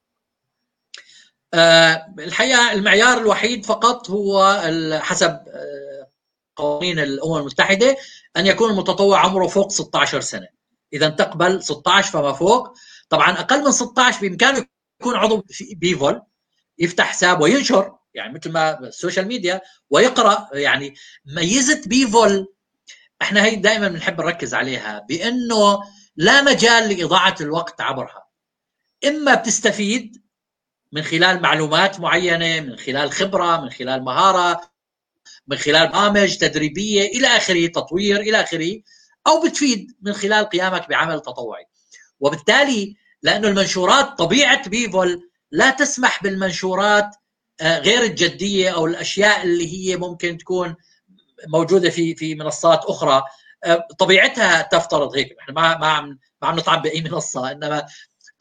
الحقيقة المعيار الوحيد فقط هو حسب قوانين الأمم المتحدة أن يكون المتطوع عمره فوق 16 سنة. إذا تقبل 16 فما فوق. طبعا أقل من 16 بإمكانه يكون عضو في بيفول يفتح حساب وينشر يعني مثل ما ال social media ويقرأ. يعني ميزة بيفول إحنا هي دائما بنحب نركز عليها بأنه لا مجال لإضاعة الوقت عبرها. إما بتستفيد من خلال معلومات معينة من خلال خبرة من خلال مهارة من خلال برامج تدريبية إلى آخره تطوير إلى آخره أو بتفيد من خلال قيامك بعمل تطوعي. وبالتالي لأنه المنشورات طبيعة بيفول لا تسمح بالمنشورات غير الجدية أو الأشياء اللي هي ممكن تكون موجودة في في منصات أخرى طبيعتها تفترض هيك. إحنا ما ما عم ما عم نطعم بأي منصة إنما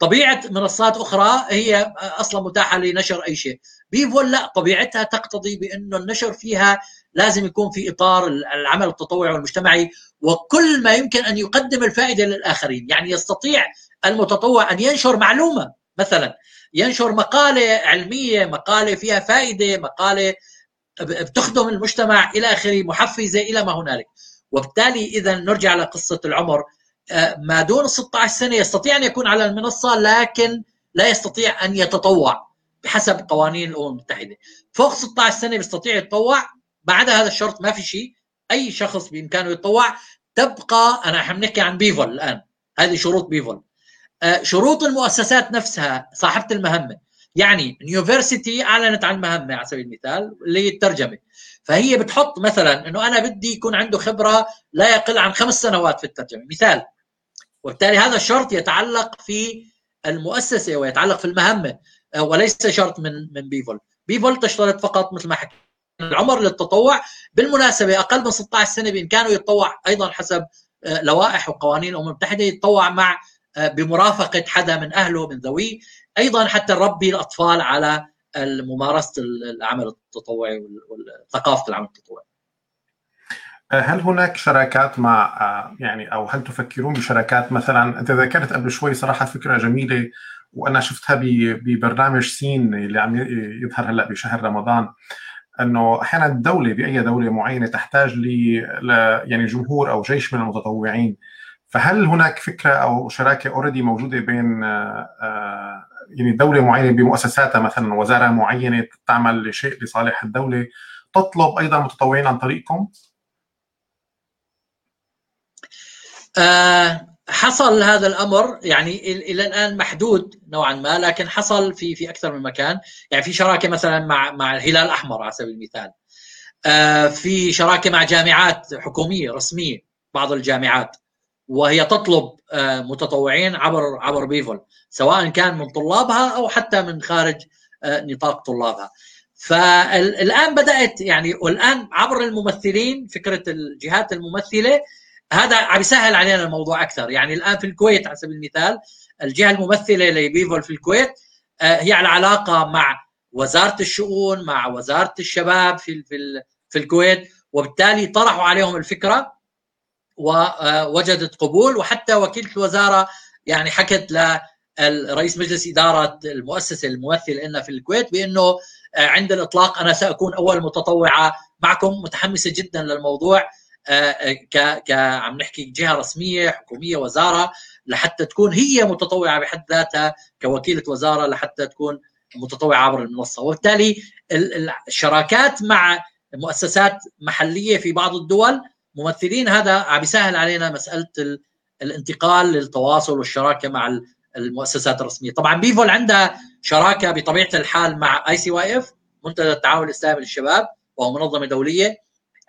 طبيعة منصات أخرى هي أصلا متاحة لنشر أي شيء. بيفول لا طبيعتها تقتضي بأنه النشر فيها لازم يكون في إطار العمل التطوعي والمجتمعي وكل ما يمكن أن يقدم الفائدة للآخرين. يعني يستطيع المتطوع أن ينشر معلومة مثلا ينشر مقالة علمية مقالة فيها فائدة مقالة بتخدم المجتمع إلى آخره محفزة إلى ما هنالك. وبالتالي اذا نرجع لقصة العمر. ما دون 16 سنة يستطيع أن يكون على المنصة لكن لا يستطيع أن يتطوع بحسب قوانين الأمم المتحدة. فوق 16 سنة بيستطيع يتطوع. بعد هذا الشرط ما في شيء. أي شخص بإمكانه يتطوع تبقى أنا عم نحكي عن بيفول الآن. هذه شروط بيفول. شروط المؤسسات نفسها صاحبة المهمة. يعني يونيفرسيتي أعلنت عن مهمة على سبيل المثال اللي هي الترجمة. فهي بتحط مثلا إنه أنا بدي يكون عنده خبرة لا يقل عن خمس سنوات في الترجمة. مثال وبالتالي هذا الشرط يتعلق في المؤسسة ويتعلق في المهمة وليس شرط من من بيفول. بيفول تشترط فقط مثل ما حكينا. العمر للتطوع بالمناسبة أقل من 16 سنة بإمكانه يتطوع أيضا حسب لوائح وقوانين الامم المتحده يتطوع مع بمرافقة حدا من أهله من ذويه أيضا حتى نربي الأطفال على ممارسه العمل التطوعي وثقافه العمل التطوعي. هل هناك شراكات مع يعني أو هل تفكرون بشراكات مثلا أنت ذكرت قبل شوي صراحة فكرة جميلة وأنا شفتها ببرنامج سين اللي عم يظهر هلأ بشهر رمضان إنه أحيانا الدولة بأي دولة معينة تحتاج ل يعني جمهور أو جيش من المتطوعين فهل هناك فكرة أو شراكة اوريدي موجودة بين يعني دولة معينة بمؤسساتها مثلا وزارة معينة تعمل لشيء لصالح الدولة تطلب أيضا متطوعين عن طريقكم؟ آه حصل هذا الأمر يعني إلى الآن محدود نوعا ما لكن حصل في في أكثر من مكان. يعني في شراكة مثلا مع مع الهلال الأحمر على سبيل المثال. آه في شراكة مع جامعات حكومية رسمية بعض الجامعات. وهي تطلب آه متطوعين عبر عبر بيفول سواء كان من طلابها أو حتى من خارج آه نطاق طلابها. فالآن بدأت يعني والآن عبر الممثلين فكرة الجهات الممثلة هذا عم يسهل علينا الموضوع أكثر. يعني الآن في الكويت على سبيل المثال الجهة الممثلة لبيفول في الكويت هي على علاقة مع وزارة الشؤون مع وزارة الشباب في في في الكويت وبالتالي طرحوا عليهم الفكرة ووجدت قبول وحتى وكيلة الوزارة يعني حكت لرئيس مجلس إدارة المؤسسة الممثل لنا في الكويت بإنه عند الإطلاق أنا سأكون أول متطوعة معكم متحمسة جدا للموضوع ك عم نحكي جهة رسمية حكومية وزارة لحتى تكون هي متطوعة بحد ذاتها كوكيلة وزارة لحتى تكون متطوعة عبر المنصة. وبالتالي الشراكات مع مؤسسات محلية في بعض الدول ممثلين هذا عم يسهل علينا مسألة الانتقال للتواصل والشراكة مع المؤسسات الرسمية. طبعا بيفول عندها شراكة بطبيعة الحال مع ICYF منتدى التعاون الإسلامي للشباب وهو منظمة دولية.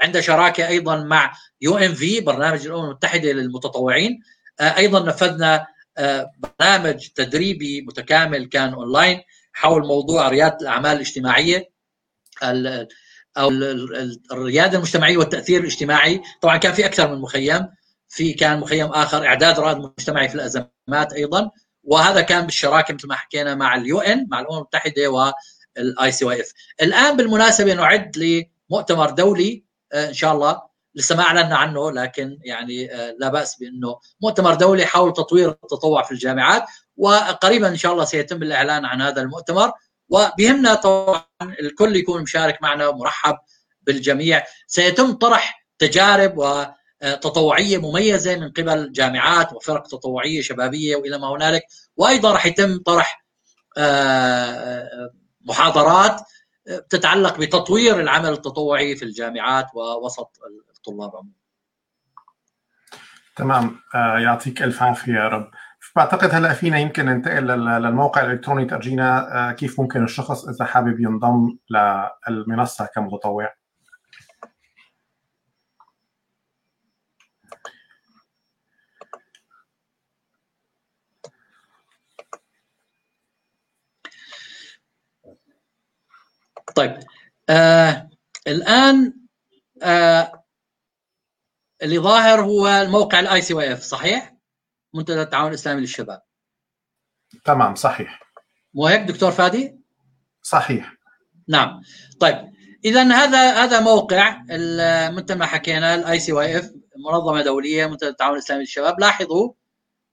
عندها شراكة أيضا مع UNV برنامج الأمم المتحدة للمتطوعين. آه، أيضا نفذنا آه، برنامج تدريبي متكامل كان أونلاين حول موضوع ريادة الأعمال الاجتماعية. أو الريادة المجتمعية والتأثير الاجتماعي. طبعا كان في أكثر من مخيم. في كان مخيم آخر إعداد رائد مجتمعي في الأزمات أيضا. وهذا كان بالشراكة مثل ما حكينا مع ال UN مع الأمم المتحدة وال ICYF. الآن بالمناسبة نعد لمؤتمر دولي آه، إن شاء الله. لسه ما أعلنا عنه لكن يعني آه، لا بأس بأنه مؤتمر دولي حول تطوير التطوع في الجامعات. وقريبا إن شاء الله سيتم الإعلان عن هذا المؤتمر. وبهمنا طبعا الكل يكون مشارك معنا ومرحب بالجميع سيتم طرح تجارب وتطوعية مميزة من قبل جامعات وفرق تطوعية شبابية وإلى ما هنالك وأيضا راح يتم طرح آه، محاضرات تتعلق بتطوير العمل التطوعي في الجامعات ووسط الطلاب عموما. تمام آه، يعطيك ألف عافية يا رب. بعتقد هلا فينا يمكن ننتقل للموقع الإلكتروني ترجينا آه، كيف ممكن الشخص إذا حابب ينضم للمنصة كمتطوع؟ طيب. آه الآن آه اللي ظاهر هو الموقع ال ICYF صحيح؟ منتدى التعاون الإسلامي للشباب. تمام صحيح. مو هيك دكتور فادي؟ صحيح. نعم. طيب اذا هذا هذا موقع مثل ما حكينا ال ICYF منظمة دولية منتدى التعاون الإسلامي للشباب. لاحظوا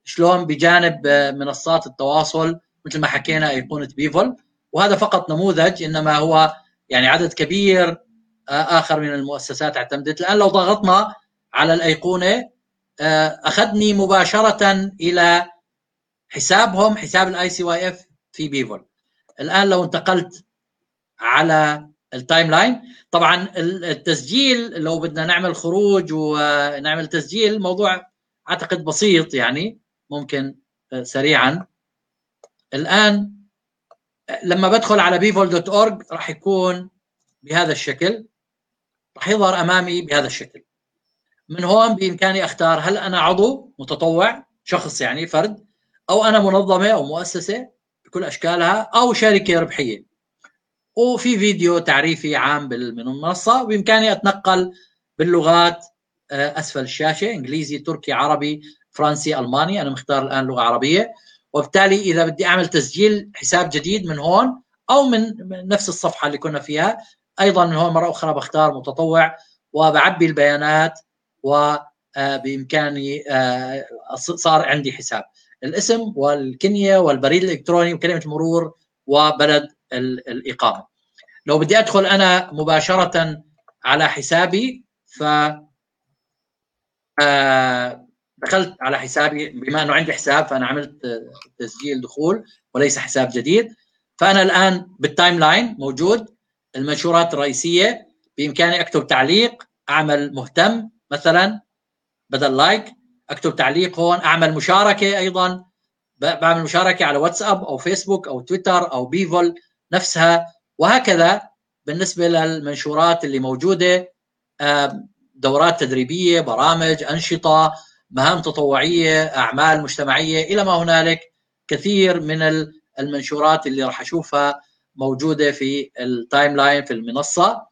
شلون بجانب منصات التواصل مثل ما حكينا ايقونه بيفول وهذا فقط نموذج إنما هو يعني عدد كبير آخر من المؤسسات اعتمدت. الآن لو ضغطنا على الأيقونة أخذني مباشرة إلى حسابهم حساب ال ICYF في بيفول. الآن لو انتقلت على ال timeline طبعا التسجيل لو بدنا نعمل خروج ونعمل تسجيل الموضوع أعتقد بسيط يعني ممكن آه، سريعا. الآن لما بدخل على BeVol dot org راح يكون بهذا الشكل راح يظهر أمامي بهذا الشكل. من هون بإمكاني أختار هل أنا عضو متطوع شخص يعني فرد أو أنا منظمة أو مؤسسة بكل أشكالها أو شركة ربحية. وفي فيديو تعريفي عام من المنصة وبامكاني أتنقل باللغات آه، أسفل الشاشة إنجليزي تركي عربي فرنسي ألماني أنا مختار الآن لغة عربية. وبالتالي إذا بدي أعمل تسجيل حساب جديد من هون أو من نفس الصفحة اللي كنا فيها أيضا من هون مرة أخرى بختار متطوع وبعبي البيانات وبامكاني آه، صار عندي حساب. الاسم والكنية والبريد الإلكتروني وكلمة المرور وبلد الإقامة. لو بدي أدخل أنا مباشرة على حسابي ف آه، دخلت على حسابي. بما إنه عندي حساب فأنا عملت تسجيل دخول وليس حساب جديد. فأنا الآن بال timeline موجود المنشورات الرئيسية. بإمكاني أكتب تعليق أعمل مهتم. مثلا بدل like أكتب تعليق هون أعمل مشاركة أيضا بعمل مشاركة على واتساب أو فيسبوك أو تويتر أو BeVol نفسها وهكذا بالنسبة للمنشورات اللي موجودة دورات تدريبية برامج أنشطة مهام تطوعية أعمال مجتمعية إلى ما هنالك كثير من المنشورات اللي راح أشوفها موجودة في ال timeline في المنصة.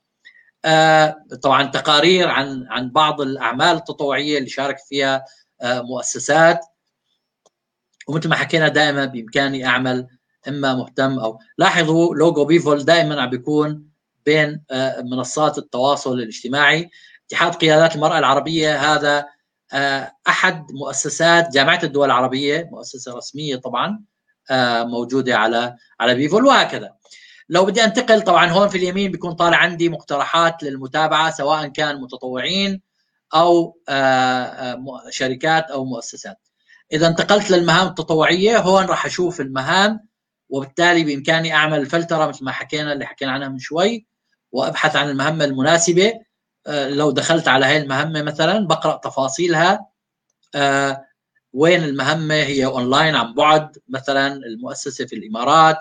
طبعا تقارير عن عن بعض الأعمال التطوعية اللي شارك فيها آه، مؤسسات. ومثل ما حكينا دائما بإمكاني أعمل إما مهتم أو لاحظوا logo BeVol دائما عم بيكون بين آه، منصات التواصل الاجتماعي. اتحاد قيادات المرأة العربية هذا أحد مؤسسات جامعة الدول العربية مؤسسة رسمية طبعا موجودة على على بيفول وهكذا. لو بدي انتقل طبعا هون في اليمين بيكون طالع عندي مقترحات للمتابعة سواء كان متطوعين أو شركات أو مؤسسات. إذا انتقلت للمهام التطوعية هون راح أشوف المهام وبالتالي بإمكاني أعمل فلترة مثل ما حكينا اللي حكينا عنها من شوي وأبحث عن المهمة المناسبة. لو دخلت على هاي المهمة مثلا بقرأ تفاصيلها. وين المهمة؟ هي أونلاين عن بعد مثلا المؤسسة في الإمارات.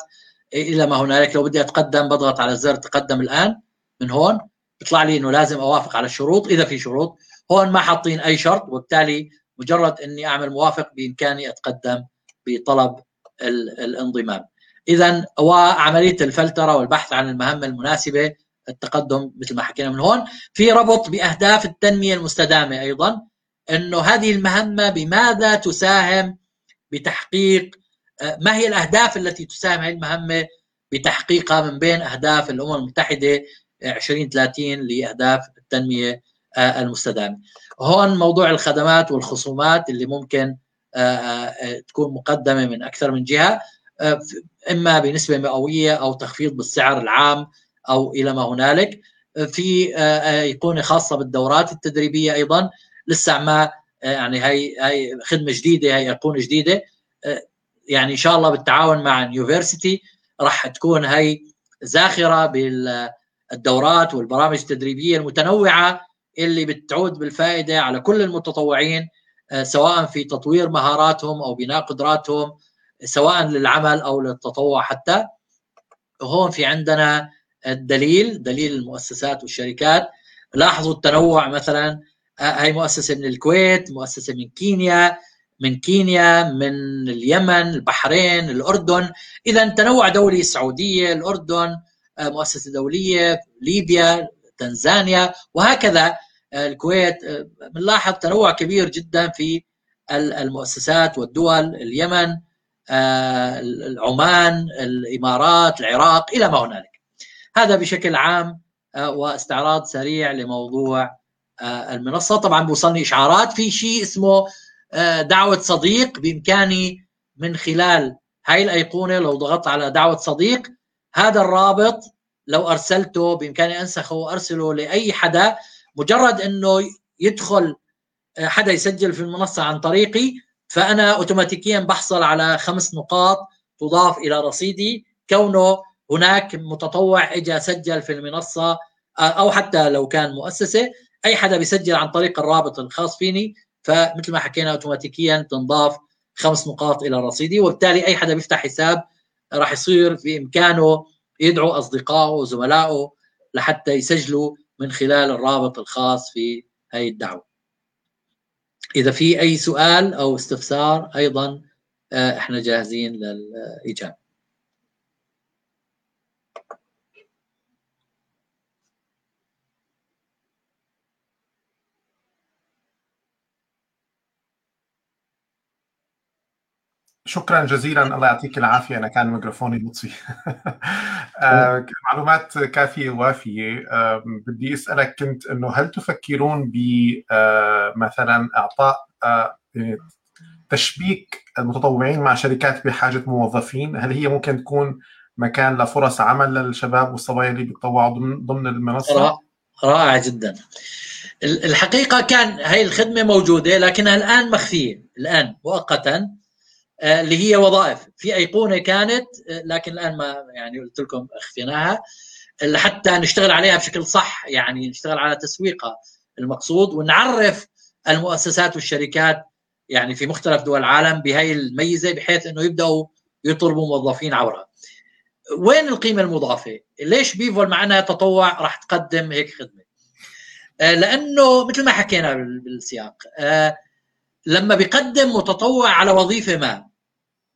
إلى ما هنالك. لو بدي أتقدم بضغط على زر تقدم الآن. من هون بيطلع لي إنه لازم أوافق على الشروط إذا في شروط. هون ما حاطين أي شرط وبالتالي مجرد إني أعمل موافق بإمكاني أتقدم بطلب الانضمام. اذا وعملية الفلترة والبحث عن المهمة المناسبة التقدم مثل ما حكينا من هون. في ربط بأهداف التنمية المستدامة أيضا إنه هذه المهمة بماذا تساهم بتحقيق ما هي الأهداف التي تساهم هذه المهمه بتحقيقها من بين أهداف الأمم المتحدة 2030 لأهداف التنمية المستدامة. هون موضوع الخدمات والخصومات اللي ممكن تكون مقدمة من أكثر من جهة إما بنسبة مئوية أو تخفيض بالسعر العام أو إلى ما هنالك. في ايقونه خاصة بالدورات التدريبية أيضا. لسه ما يعني هي هي خدمة جديدة هي ايقونه جديدة. يعني إن شاء الله بالتعاون مع نيوفرسيتي راح تكون هي زاخرة بالدورات والبرامج التدريبية المتنوعة اللي بتعود بالفائدة على كل المتطوعين سواء في تطوير مهاراتهم أو بناء قدراتهم سواء للعمل أو للتطوع. حتى هون في عندنا الدليل دليل المؤسسات والشركات. لاحظوا التنوع مثلا هاي مؤسسة من الكويت مؤسسة من كينيا من كينيا من اليمن البحرين الأردن. إذا تنوع دولي السعوديه الأردن مؤسسة دولية ليبيا تنزانيا وهكذا. الكويت بنلاحظ تنوع كبير جدا في المؤسسات والدول. اليمن عمان الإمارات العراق إلى ما هنالك. هذا بشكل عام واستعراض سريع لموضوع المنصة. طبعا بوصلني إشعارات. في شيء اسمه دعوة صديق بإمكاني من خلال هاي الأيقونة لو ضغطت على دعوة صديق. هذا الرابط لو أرسلته بإمكاني أنسخه وأرسله لأي حدا مجرد إنه يدخل حدا يسجل في المنصة عن طريقي فأنا اوتوماتيكيا بحصل على خمس نقاط تضاف إلى رصيدي. كونه هناك متطوع اجى سجل في المنصة أو حتى لو كان مؤسسة أي حدا بيسجل عن طريق الرابط الخاص فيني فمثل ما حكينا اوتوماتيكيا تنضاف خمس نقاط إلى رصيدي وبالتالي أي حدا بيفتح حساب راح يصير في إمكانه يدعو أصدقائه وزملائه لحتى يسجلوا من خلال الرابط الخاص في هذه الدعوة. إذا في أي سؤال أو استفسار أيضا إحنا جاهزين للإجابة. شكرا جزيلا. الله يعطيك العافية. أنا كان ميكروفوني مطفي معلومات كافية ووافية. بدي أسألك كنت إنه هل تفكرون بمثلا إعطاء تشبيك المتطوعين مع شركات بحاجة موظفين؟ هل هي ممكن تكون مكان لفرص عمل للشباب والصبايا اللي بيتطوعوا ضمن ضمن المنصة؟ رائع جدا. الحقيقة كان هاي الخدمة موجودة لكنها الآن مخفية. الآن مؤقتا اللي هي وظائف في أيقونة كانت لكن الآن ما يعني قلت لكم اخفيناها حتى نشتغل عليها بشكل صح يعني نشتغل على تسويقها المقصود ونعرف المؤسسات والشركات يعني في مختلف دول العالم بهي الميزة بحيث إنه يبدأوا يطلبوا موظفين عبرها. وين القيمة المضافة؟ ليش بيفول مع انها تطوع راح تقدم هيك خدمة؟ لأنه مثل ما حكينا بالسياق لما بيقدم متطوع على وظيفة ما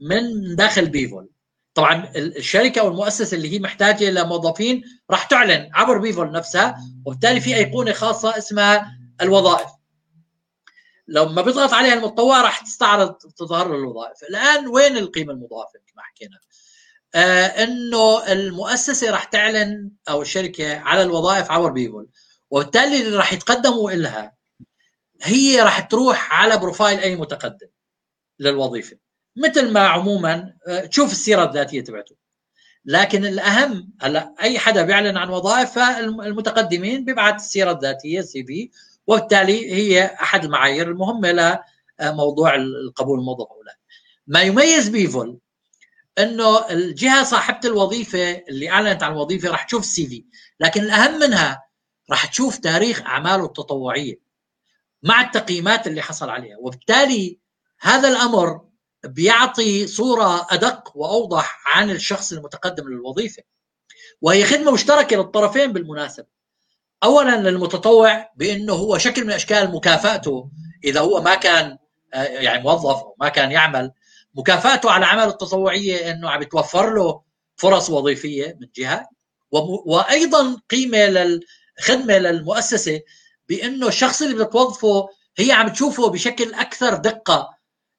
من داخل بيفول. طبعا الشركة والمؤسسة اللي هي محتاجة لموظفين راح تعلن عبر بيفول نفسها وبالتالي في أيقونة خاصة اسمها الوظائف. لما بيضغط عليها المتطوع راح تستعرض تظهر له الوظائف. الآن وين القيمة المضافة مثل ما حكينا؟ آه إنه المؤسسة راح تعلن أو الشركة على الوظائف عبر بيفول وبالتالي اللي راح يتقدموا لها هي راح تروح على profile أي متقدم للوظيفة. مثل ما عموما تشوف السيرة الذاتية تبعته. لكن الأهم هلأ أي حدا بيعلن عن وظائف فالمتقدمين بيبعث السيرة الذاتية CV وبالتالي هي أحد المعايير المهمة لموضوع القبول الموظف أو لا. ما يميز BeVol إنه الجهة صاحبة الوظيفة اللي أعلنت عن الوظيفه راح تشوف ال CV، لكن الأهم منها راح تشوف تاريخ أعماله التطوعية. مع التقييمات اللي حصل عليها، وبالتالي هذا الأمر بيعطي صورة أدق وأوضح عن الشخص المتقدم للوظيفة. وهي خدمة مشتركة للطرفين بالمناسبة. اولا للمتطوع بأنه هو شكل من أشكال مكافأته إذا هو ما كان آه، يعني موظف أو ما كان يعمل مكافأته على اعماله التطوعية أنه عم يتوفر له فرص وظيفية من جهة وأيضا قيمة للخدمه للمؤسسة بأنه الشخص اللي بتوظفه هي عم تشوفه بشكل أكثر دقة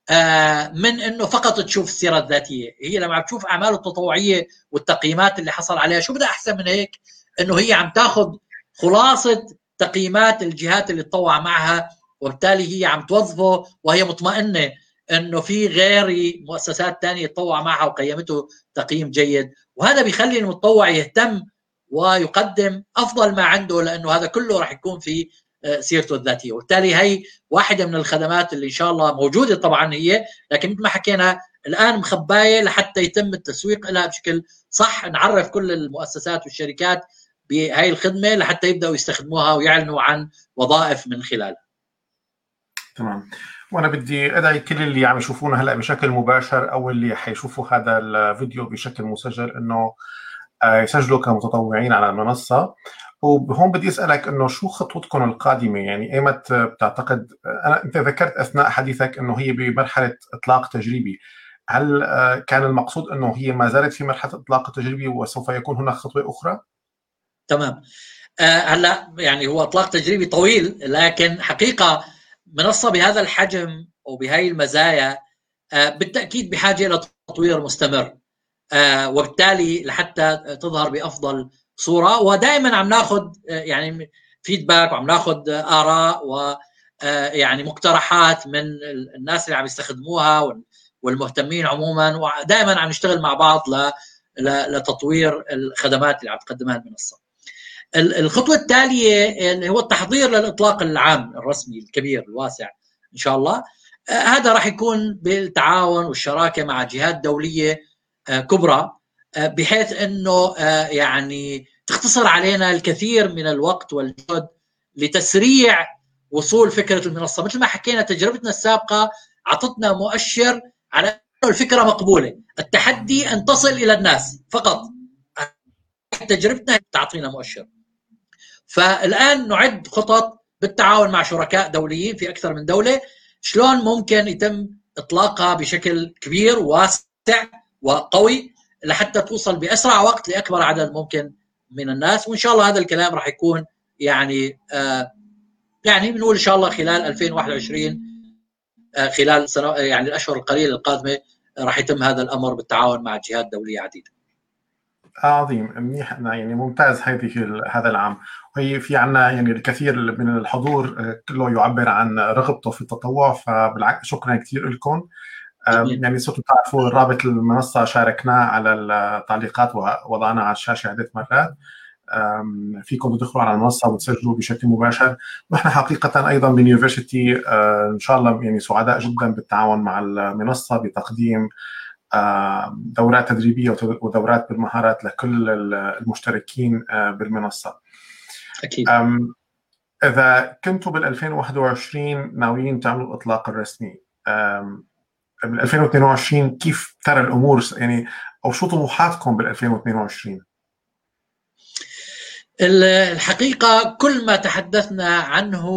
آه، من إنه فقط تشوف السيره الذاتية، هي لما عم تشوف أعماله التطوعية والتقييمات اللي حصل عليها، شو بدها أحسن من هيك؟ إنه هي عم تاخذ خلاصة تقييمات الجهات اللي تطوع معها وبالتالي هي عم توظفه وهي مطمئنة إنه في غير مؤسسات ثانية تطوع معها وقيمته تقييم جيد وهذا بيخلي المتطوع يهتم ويقدم أفضل ما عنده لأنه هذا كله راح يكون في سيرته الذاتية وبالتالي هي واحدة من الخدمات اللي إن شاء الله موجودة طبعا هي لكن مثل ما حكينا الآن مخباية لحتى يتم التسويق لها بشكل صح نعرف كل المؤسسات والشركات بهاي الخدمة لحتى يبدأوا يستخدموها ويعلنوا عن وظائف من خلالها. تمام. وأنا بدي أدعي كل اللي عم يشوفونا هلأ بشكل مباشر أو اللي حيشوفوا هذا الفيديو بشكل مسجل إنه آه، يسجلوا كمتطوعين على المنصة وهون بدي أسألك إنه شو خطوتكم القادمة؟ يعني أيمت بتعتقد أنا أنت ذكرت أثناء حديثك إنه هي بمرحلة إطلاق تجريبي. هل آه، كان المقصود إنه هي ما زالت في مرحلة إطلاق التجريبي وسوف يكون هناك خطوة أخرى؟ تمام. آه، هلأ يعني هو إطلاق تجريبي طويل لكن حقيقة منصة بهذا الحجم وبهي المزايا آه، بالتأكيد بحاجة إلى تطوير مستمر. وبالتالي لحتى تظهر بأفضل صورة ودائما عم ناخذ آه، يعني فيدباك وعم ناخذ آراء و يعني مقترحات من الناس اللي عم يستخدموها والمهتمين عموما ودائما عم نشتغل مع بعض لتطوير الخدمات اللي عم تقدمها المنصة. الخطوة التالية اللي هو التحضير للإطلاق العام الرسمي الكبير الواسع إن شاء الله آه، هذا راح يكون بالتعاون والشراكة مع جهات دولية آه، كبرى آه، بحيث إنه يعني تختصر علينا الكثير من الوقت والجهد لتسريع وصول فكرة المنصة. مثل ما حكينا تجربتنا السابقة أعطتنا مؤشر على أنه الفكرة مقبولة. التحدي أن تصل إلى الناس فقط. تجربتنا تعطينا مؤشر. فالآن نعد خطط بالتعاون مع شركاء دوليين في أكثر من دولة. شلون ممكن يتم إطلاقها بشكل كبير وواسع وقوي لحتى توصل بأسرع وقت لأكبر عدد ممكن من الناس وإن شاء الله هذا الكلام راح يكون يعني آه يعني بنقول إن شاء الله خلال 2021 آه خلال سنة يعني الأشهر القليلة القادمة راح يتم هذا الأمر بالتعاون مع جهات دوليه عديده. عظيم منيح يعني ممتاز هذه هذا العام وهي في عنا يعني الكثير من الحضور آه، كله يعبر عن رغبته في التطوع فبالعكس شكرا كثير لكم يعني صرتوا تعرفوا رابط المنصه شاركناه على التعليقات ووضعناه على الشاشة عدة مرات فيكم تدخلوا على المنصة وتسجلوا بشكل مباشر ونحن حقيقة أيضا بنيوفرسيتي آه، إن شاء الله يعني سعداء جدا بالتعاون مع المنصة بتقديم دورات تدريبية ودورات بالمهارات لكل المشتركين آه، بالمنصة. أكيد. إذا كنتوا بال 2021 ناويين تعملوا الاطلاق الرسمي بال 2022 كيف ترى الأمور؟ يعني أو شو طموحاتكم بال 2022؟ الحقيقة كل ما تحدثنا عنه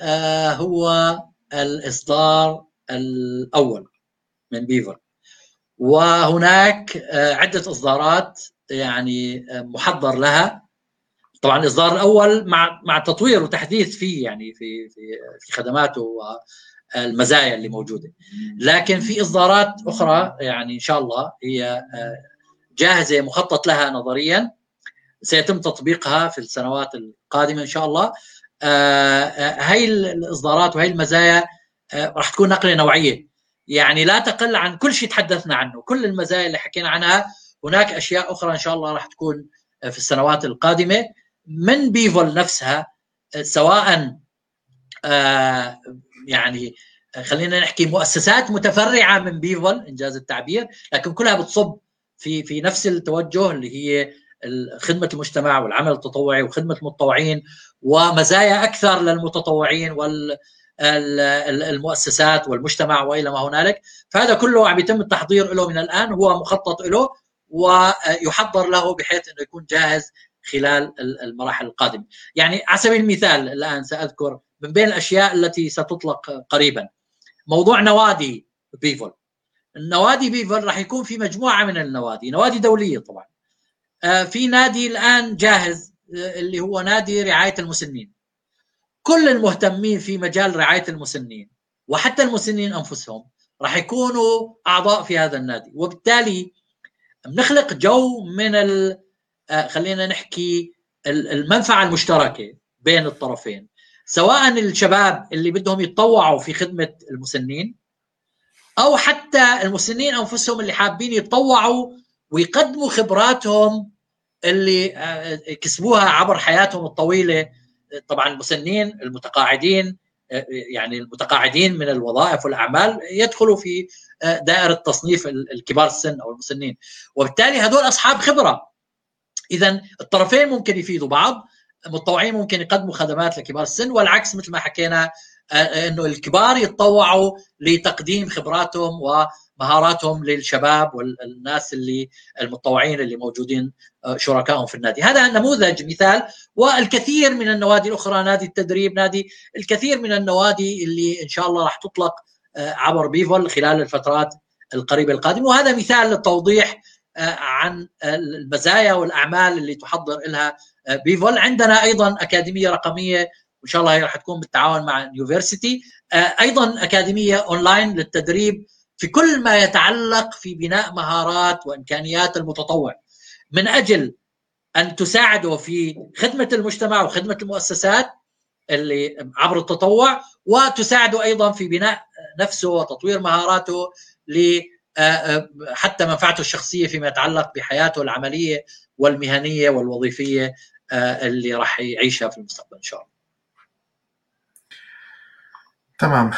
آه، هو الإصدار الأول من بيفر. وهناك آه، عدة إصدارات يعني آه، محضر لها. طبعا الاصدار الأول مع مع تطوير وتحديث فيه يعني في في في خدماته والمزايا اللي موجودة. لكن في إصدارات أخرى يعني إن شاء الله هي آه، جاهزة مخطط لها نظريا. سيتم تطبيقها في السنوات القادمة إن شاء الله. هاي الإصدارات وهي المزايا راح تكون نقلة نوعية. يعني لا تقل عن كل شيء تحدثنا عنه. كل المزايا اللي حكينا عنها هناك أشياء أخرى إن شاء الله راح تكون في السنوات القادمة. من بيفول نفسها سواء آه يعني خلينا نحكي مؤسسات متفرعة من بيفل إنجاز التعبير لكن كلها بتصب في في نفس التوجه اللي هي خدمة المجتمع والعمل التطوعي وخدمة المتطوعين ومزايا أكثر للمتطوعين وال المؤسسات والمجتمع وإلى ما هنالك. فهذا كله عم يتم التحضير له من الآن هو مخطط له ويحضر له بحيث إنه يكون جاهز خلال المراحل القادمة. يعني على سبيل المثال الآن سأذكر من بين الأشياء التي ستطلق قريبا. موضوع نوادي بيفول النوادي بيفول راح يكون في مجموعة من النوادي نوادي دولية طبعا. آه، في نادي الآن جاهز آه، اللي هو نادي رعاية المسنين. كل المهتمين في مجال رعاية المسنين وحتى المسنين أنفسهم راح يكونوا أعضاء في هذا النادي. وبالتالي بنخلق جو من ال... آه، خلينا نحكي المنفعة المشتركة بين الطرفين. سواء الشباب اللي بدهم يتطوعوا في خدمة المسنين أو حتى المسنين أنفسهم اللي حابين يتطوعوا ويقدموا خبراتهم اللي آه، كسبوها عبر حياتهم الطويلة. طبعا المسنين المتقاعدين آه، يعني المتقاعدين من الوظائف والأعمال يدخلوا في دائرة تصنيف الكبار السن أو المسنين. وبالتالي هذول أصحاب خبرة. اذا الطرفين ممكن يفيدوا بعض المتطوعين ممكن يقدموا خدمات لكبار السن والعكس مثل ما حكينا إنه الكبار يتطوعوا لتقديم خبراتهم ومهاراتهم للشباب والناس اللي المتطوعين اللي موجودين آه، شركائهم في النادي. هذا نموذج مثال والكثير من النوادي الأخرى نادي التدريب نادي الكثير من النوادي اللي إن شاء الله راح تطلق آه، عبر BeVol خلال الفترات القريبة القادمة. وهذا مثال للتوضيح آه، عن المزايا والأعمال اللي تحضر لها BeVol عندنا أيضا أكاديمية رقمية وإن شاء الله هي راح تكون بالتعاون مع University أيضا أكاديمية أونلاين للتدريب في كل ما يتعلق في بناء مهارات وإمكانيات المتطوع. من أجل أن تساعده في خدمة المجتمع وخدمة المؤسسات اللي عبر التطوع وتساعده أيضا في بناء نفسه وتطوير مهاراته آه، آه، حتى منفعته الشخصية فيما يتعلق بحياته العملية والمهنية والوظيفية آه، اللي راح يعيشها في المستقبل إن شاء الله. تمام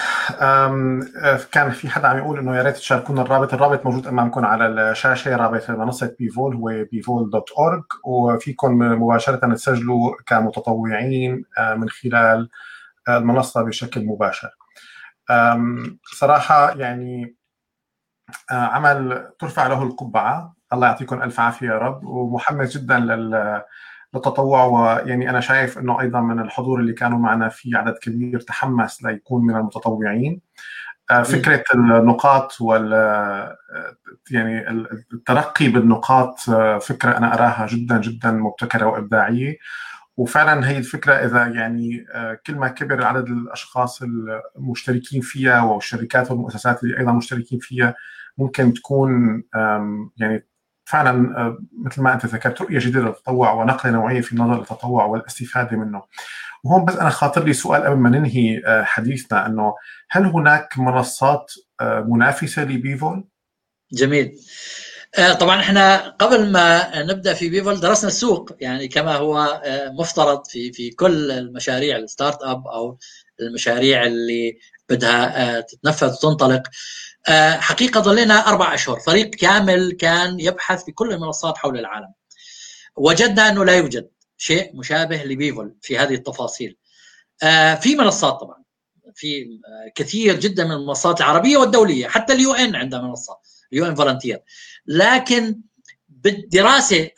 كان في حدا عم يقول إنه يا ريت تشاركونا الرابط، الرابط موجود أمامكم على الشاشة رابط منصة BeVol هو BeVol dot org وفيكم مباشرة تسجلوا كمتطوعين من خلال المنصة بشكل مباشر. صراحة يعني عمل ترفع له القبعة. الله يعطيكم ألف عافية يا رب. ومحمس جدا لل للتطوع. ويعني أنا شايف إنه أيضا من الحضور اللي كانوا معنا في عدد كبير تحمس ليكون من المتطوعين. آه، فكرة النقاط وال آه، يعني الترقي بالنقاط آه، فكرة أنا أراها جدا جدا مبتكرة وإبداعية. وفعلا هي الفكرة إذا يعني كل ما كبر عدد الأشخاص المشتركين فيها والشركات والمؤسسات اللي أيضا مشتركين فيها ممكن تكون يعني فعلا آه، مثل ما أنت ذكرت رؤية جديدة للتطوع ونقله نوعية في النظر للتطوع والاستفادة منه. وهون بس أنا خاطر لي سؤال قبل ما ننهي آه، حديثنا إنه هل هناك منصات آه، منافسة لبيفول؟ جميل. طبعا إحنا قبل ما نبدأ في BeVol درسنا السوق يعني كما هو مفترض في في كل المشاريع ال startup أو المشاريع اللي بدها تتنفذ وتنطلق آه، حقيقة ظلينا أربع أشهر. فريق كامل كان يبحث في كل المنصات حول العالم. وجدنا أنه لا يوجد شيء مشابه ل BeVol في هذه التفاصيل. آه، في منصات طبعا. في آه، كثير جدا من المنصات العربية والدولية حتى ال UN عندها منصة ال UN Volunteer. لكن بالدراسة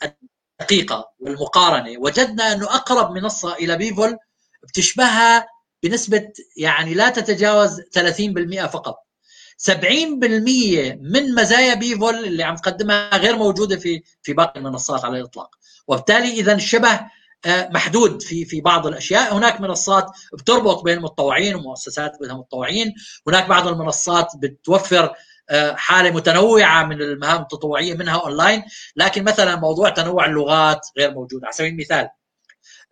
الدقيقة والمقارنة وجدنا أنه أقرب منصة إلى BeVol بتشبهها بنسبة يعني لا تتجاوز 30% فقط. 70% من مزايا BeVol اللي عم تقدمها غير موجودة في في باقي المنصات على الإطلاق. وبالتالي اذا الشبه آه، محدود في في بعض الأشياء. هناك منصات بتربط بين المتطوعين ومؤسسات بدها متطوعين. هناك بعض المنصات بتوفر آه، حالة متنوعة من المهام التطوعية منها أونلاين. لكن مثلا موضوع تنوع اللغات غير موجود. على سبيل المثال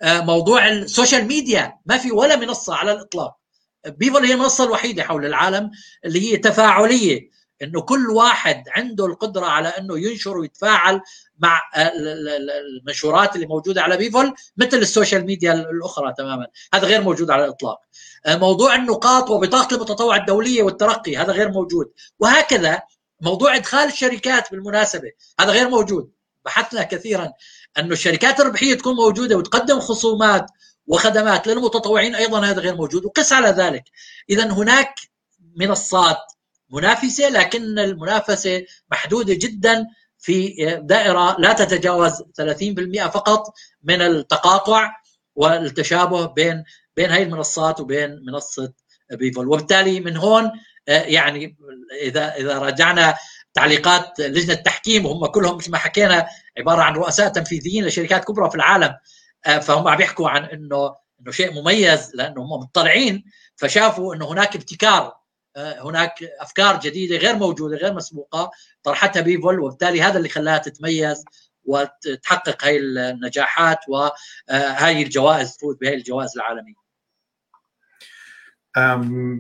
آه، موضوع ال social media ما في ولا منصة على الإطلاق. BeVol هي المنصة الوحيدة حول العالم اللي هي تفاعلية إنه كل واحد عنده القدرة على إنه ينشر ويتفاعل مع المنشورات اللي موجودة على BeVol مثل ال social media الأخرى تماما. هذا غير موجود على الإطلاق. موضوع النقاط وبطاقه المتطوع الدولية والترقي هذا غير موجود. وهكذا موضوع إدخال الشركات بالمناسبة هذا غير موجود. بحثنا كثيرا إنه الشركات الربحية تكون موجودة وتقدم خصومات وخدمات للمتطوعين أيضا هذا غير موجود وقس على ذلك. اذا هناك منصات منافسة لكن المنافسة محدودة جدا في دائرة لا تتجاوز 30% فقط من التقاطع والتشابه بين بين هاي المنصات وبين منصة بيفول. وبالتالي من هون يعني اذا إذا رجعنا تعليقات لجنة التحكيم وهم كلهم مثل ما حكينا عبارة عن رؤساء تنفيذيين لشركات كبرى في العالم فهم عم يحكوا عن إنه إنه شيء مميز لأنه هم مطلعين فشافوا إنه هناك ابتكار هناك أفكار جديدة غير موجودة غير مسبوقة طرحتها BeVol وبالتالي هذا اللي خلاها تتميز وتحقق هاي النجاحات وهاي الجوائز تفوز بهاي الجوائز العالمية.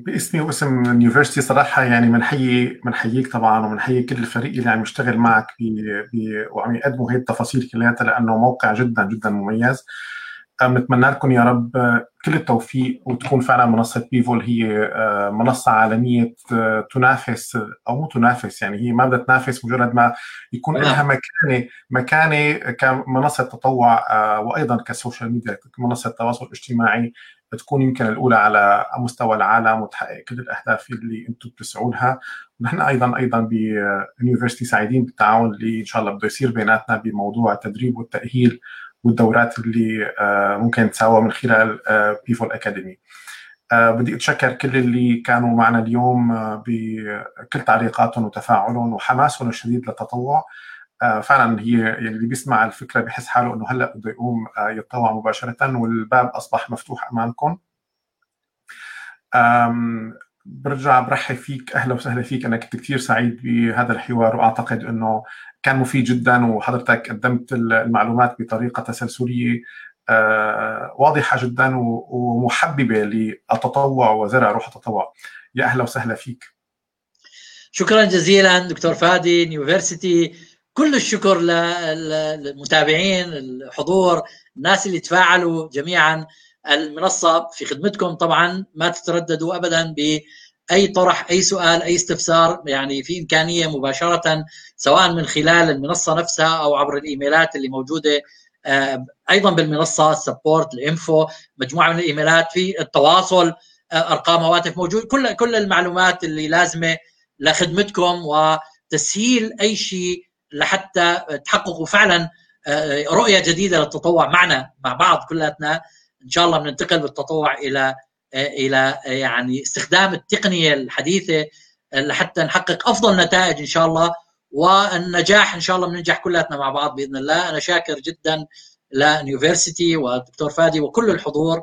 باسمي واسم ال University صراحة يعني بنحيي بنحييك طبعا وبنحيي كل الفريق اللي عم يشتغل معك بي وعم يقدموا هي التفاصيل كلياتها لأنه موقع جدا جدا مميز. بنتمنى لكم يا رب كل التوفيق وتكون فعلا منصة BeVol هي منصة عالمية تنافس أو مو تنافس يعني هي ما بدها تنافس مجرد ما يكون لها مكانة مكانة كمنصه تطوع وأيضا ك social media كمنصه تواصل اجتماعي تكون يمكن الأولى على مستوى العالم وتحقق كل الأهداف اللي أنتم بتسعوا لها ونحن أيضا أيضا ب University سعيدين بالتعاون اللي إن شاء الله بده يصير بيناتنا بموضوع التدريب والتأهيل والدورات اللي ممكن تساوى من خلال بيفول اكاديمي بدي أتشكر كل اللي كانوا معنا اليوم بكل تعليقاتهم وتفاعلهم وحماسهم الشديد للتطوع. فعلا هي يعني اللي بيسمع الفكرة بحس حاله إنه هلأ بده يقوم يتطوع مباشرة والباب أصبح مفتوح أمامكم. برجع برحب فيك أهلا وسهلا فيك أنا كنت كثير سعيد بهذا الحوار وأعتقد إنه كان مفيد جدا وحضرتك قدمت المعلومات بطريقة تسلسلية واضحة جدا ومحببة للتطوع وزرع روح التطوع. يا أهلا وسهلا فيك. شكرا جزيلا دكتور فادي يونيفرسيتي كل الشكر للمتابعين الحضور الناس اللي تفاعلوا جميعا. المنصة في خدمتكم طبعا ما تترددوا ابدا بأي طرح أي سؤال أي استفسار يعني في إمكانية مباشرة سواء من خلال المنصة نفسها أو عبر الإيميلات اللي موجودة. أيضا بالمنصة السبورت الإنفو مجموعة من الإيميلات في التواصل أرقام هواتف موجود. كل كل المعلومات اللي لازمة لخدمتكم وتسهيل أي شيء لحتى تحققوا فعلا رؤية جديدة للتطوع معنا مع بعض كلاتنا. إن شاء الله بننتقل بالتطوع إلى إلى يعني استخدام التقنية الحديثة لحتى نحقق أفضل نتائج إن شاء الله. والنجاح إن شاء الله بننجح كلاتنا مع بعض بإذن الله. أنا شاكر جدا لنيوفرسيتي والدكتور فادي وكل الحضور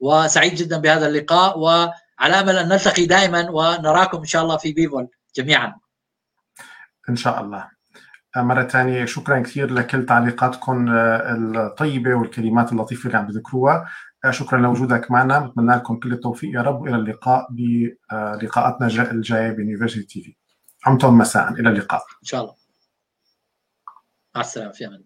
وسعيد جدا بهذا اللقاء. وعلى أمل أن نلتقي دائما ونراكم إن شاء الله في بيفول جميعا. إن شاء الله. مرة ثانية شكرا كثير لكل تعليقاتكم الطيبة والكلمات اللطيفة اللي عم تذكروها شكرا لوجودك معنا. بتمنى لكم كل التوفيق. يا رب والى اللقاء بلقاءاتنا الجاية بيونيفرسيتي تي في. عمتم مساء. إلى اللقاء. إن شاء الله. مع السلامة. في أمان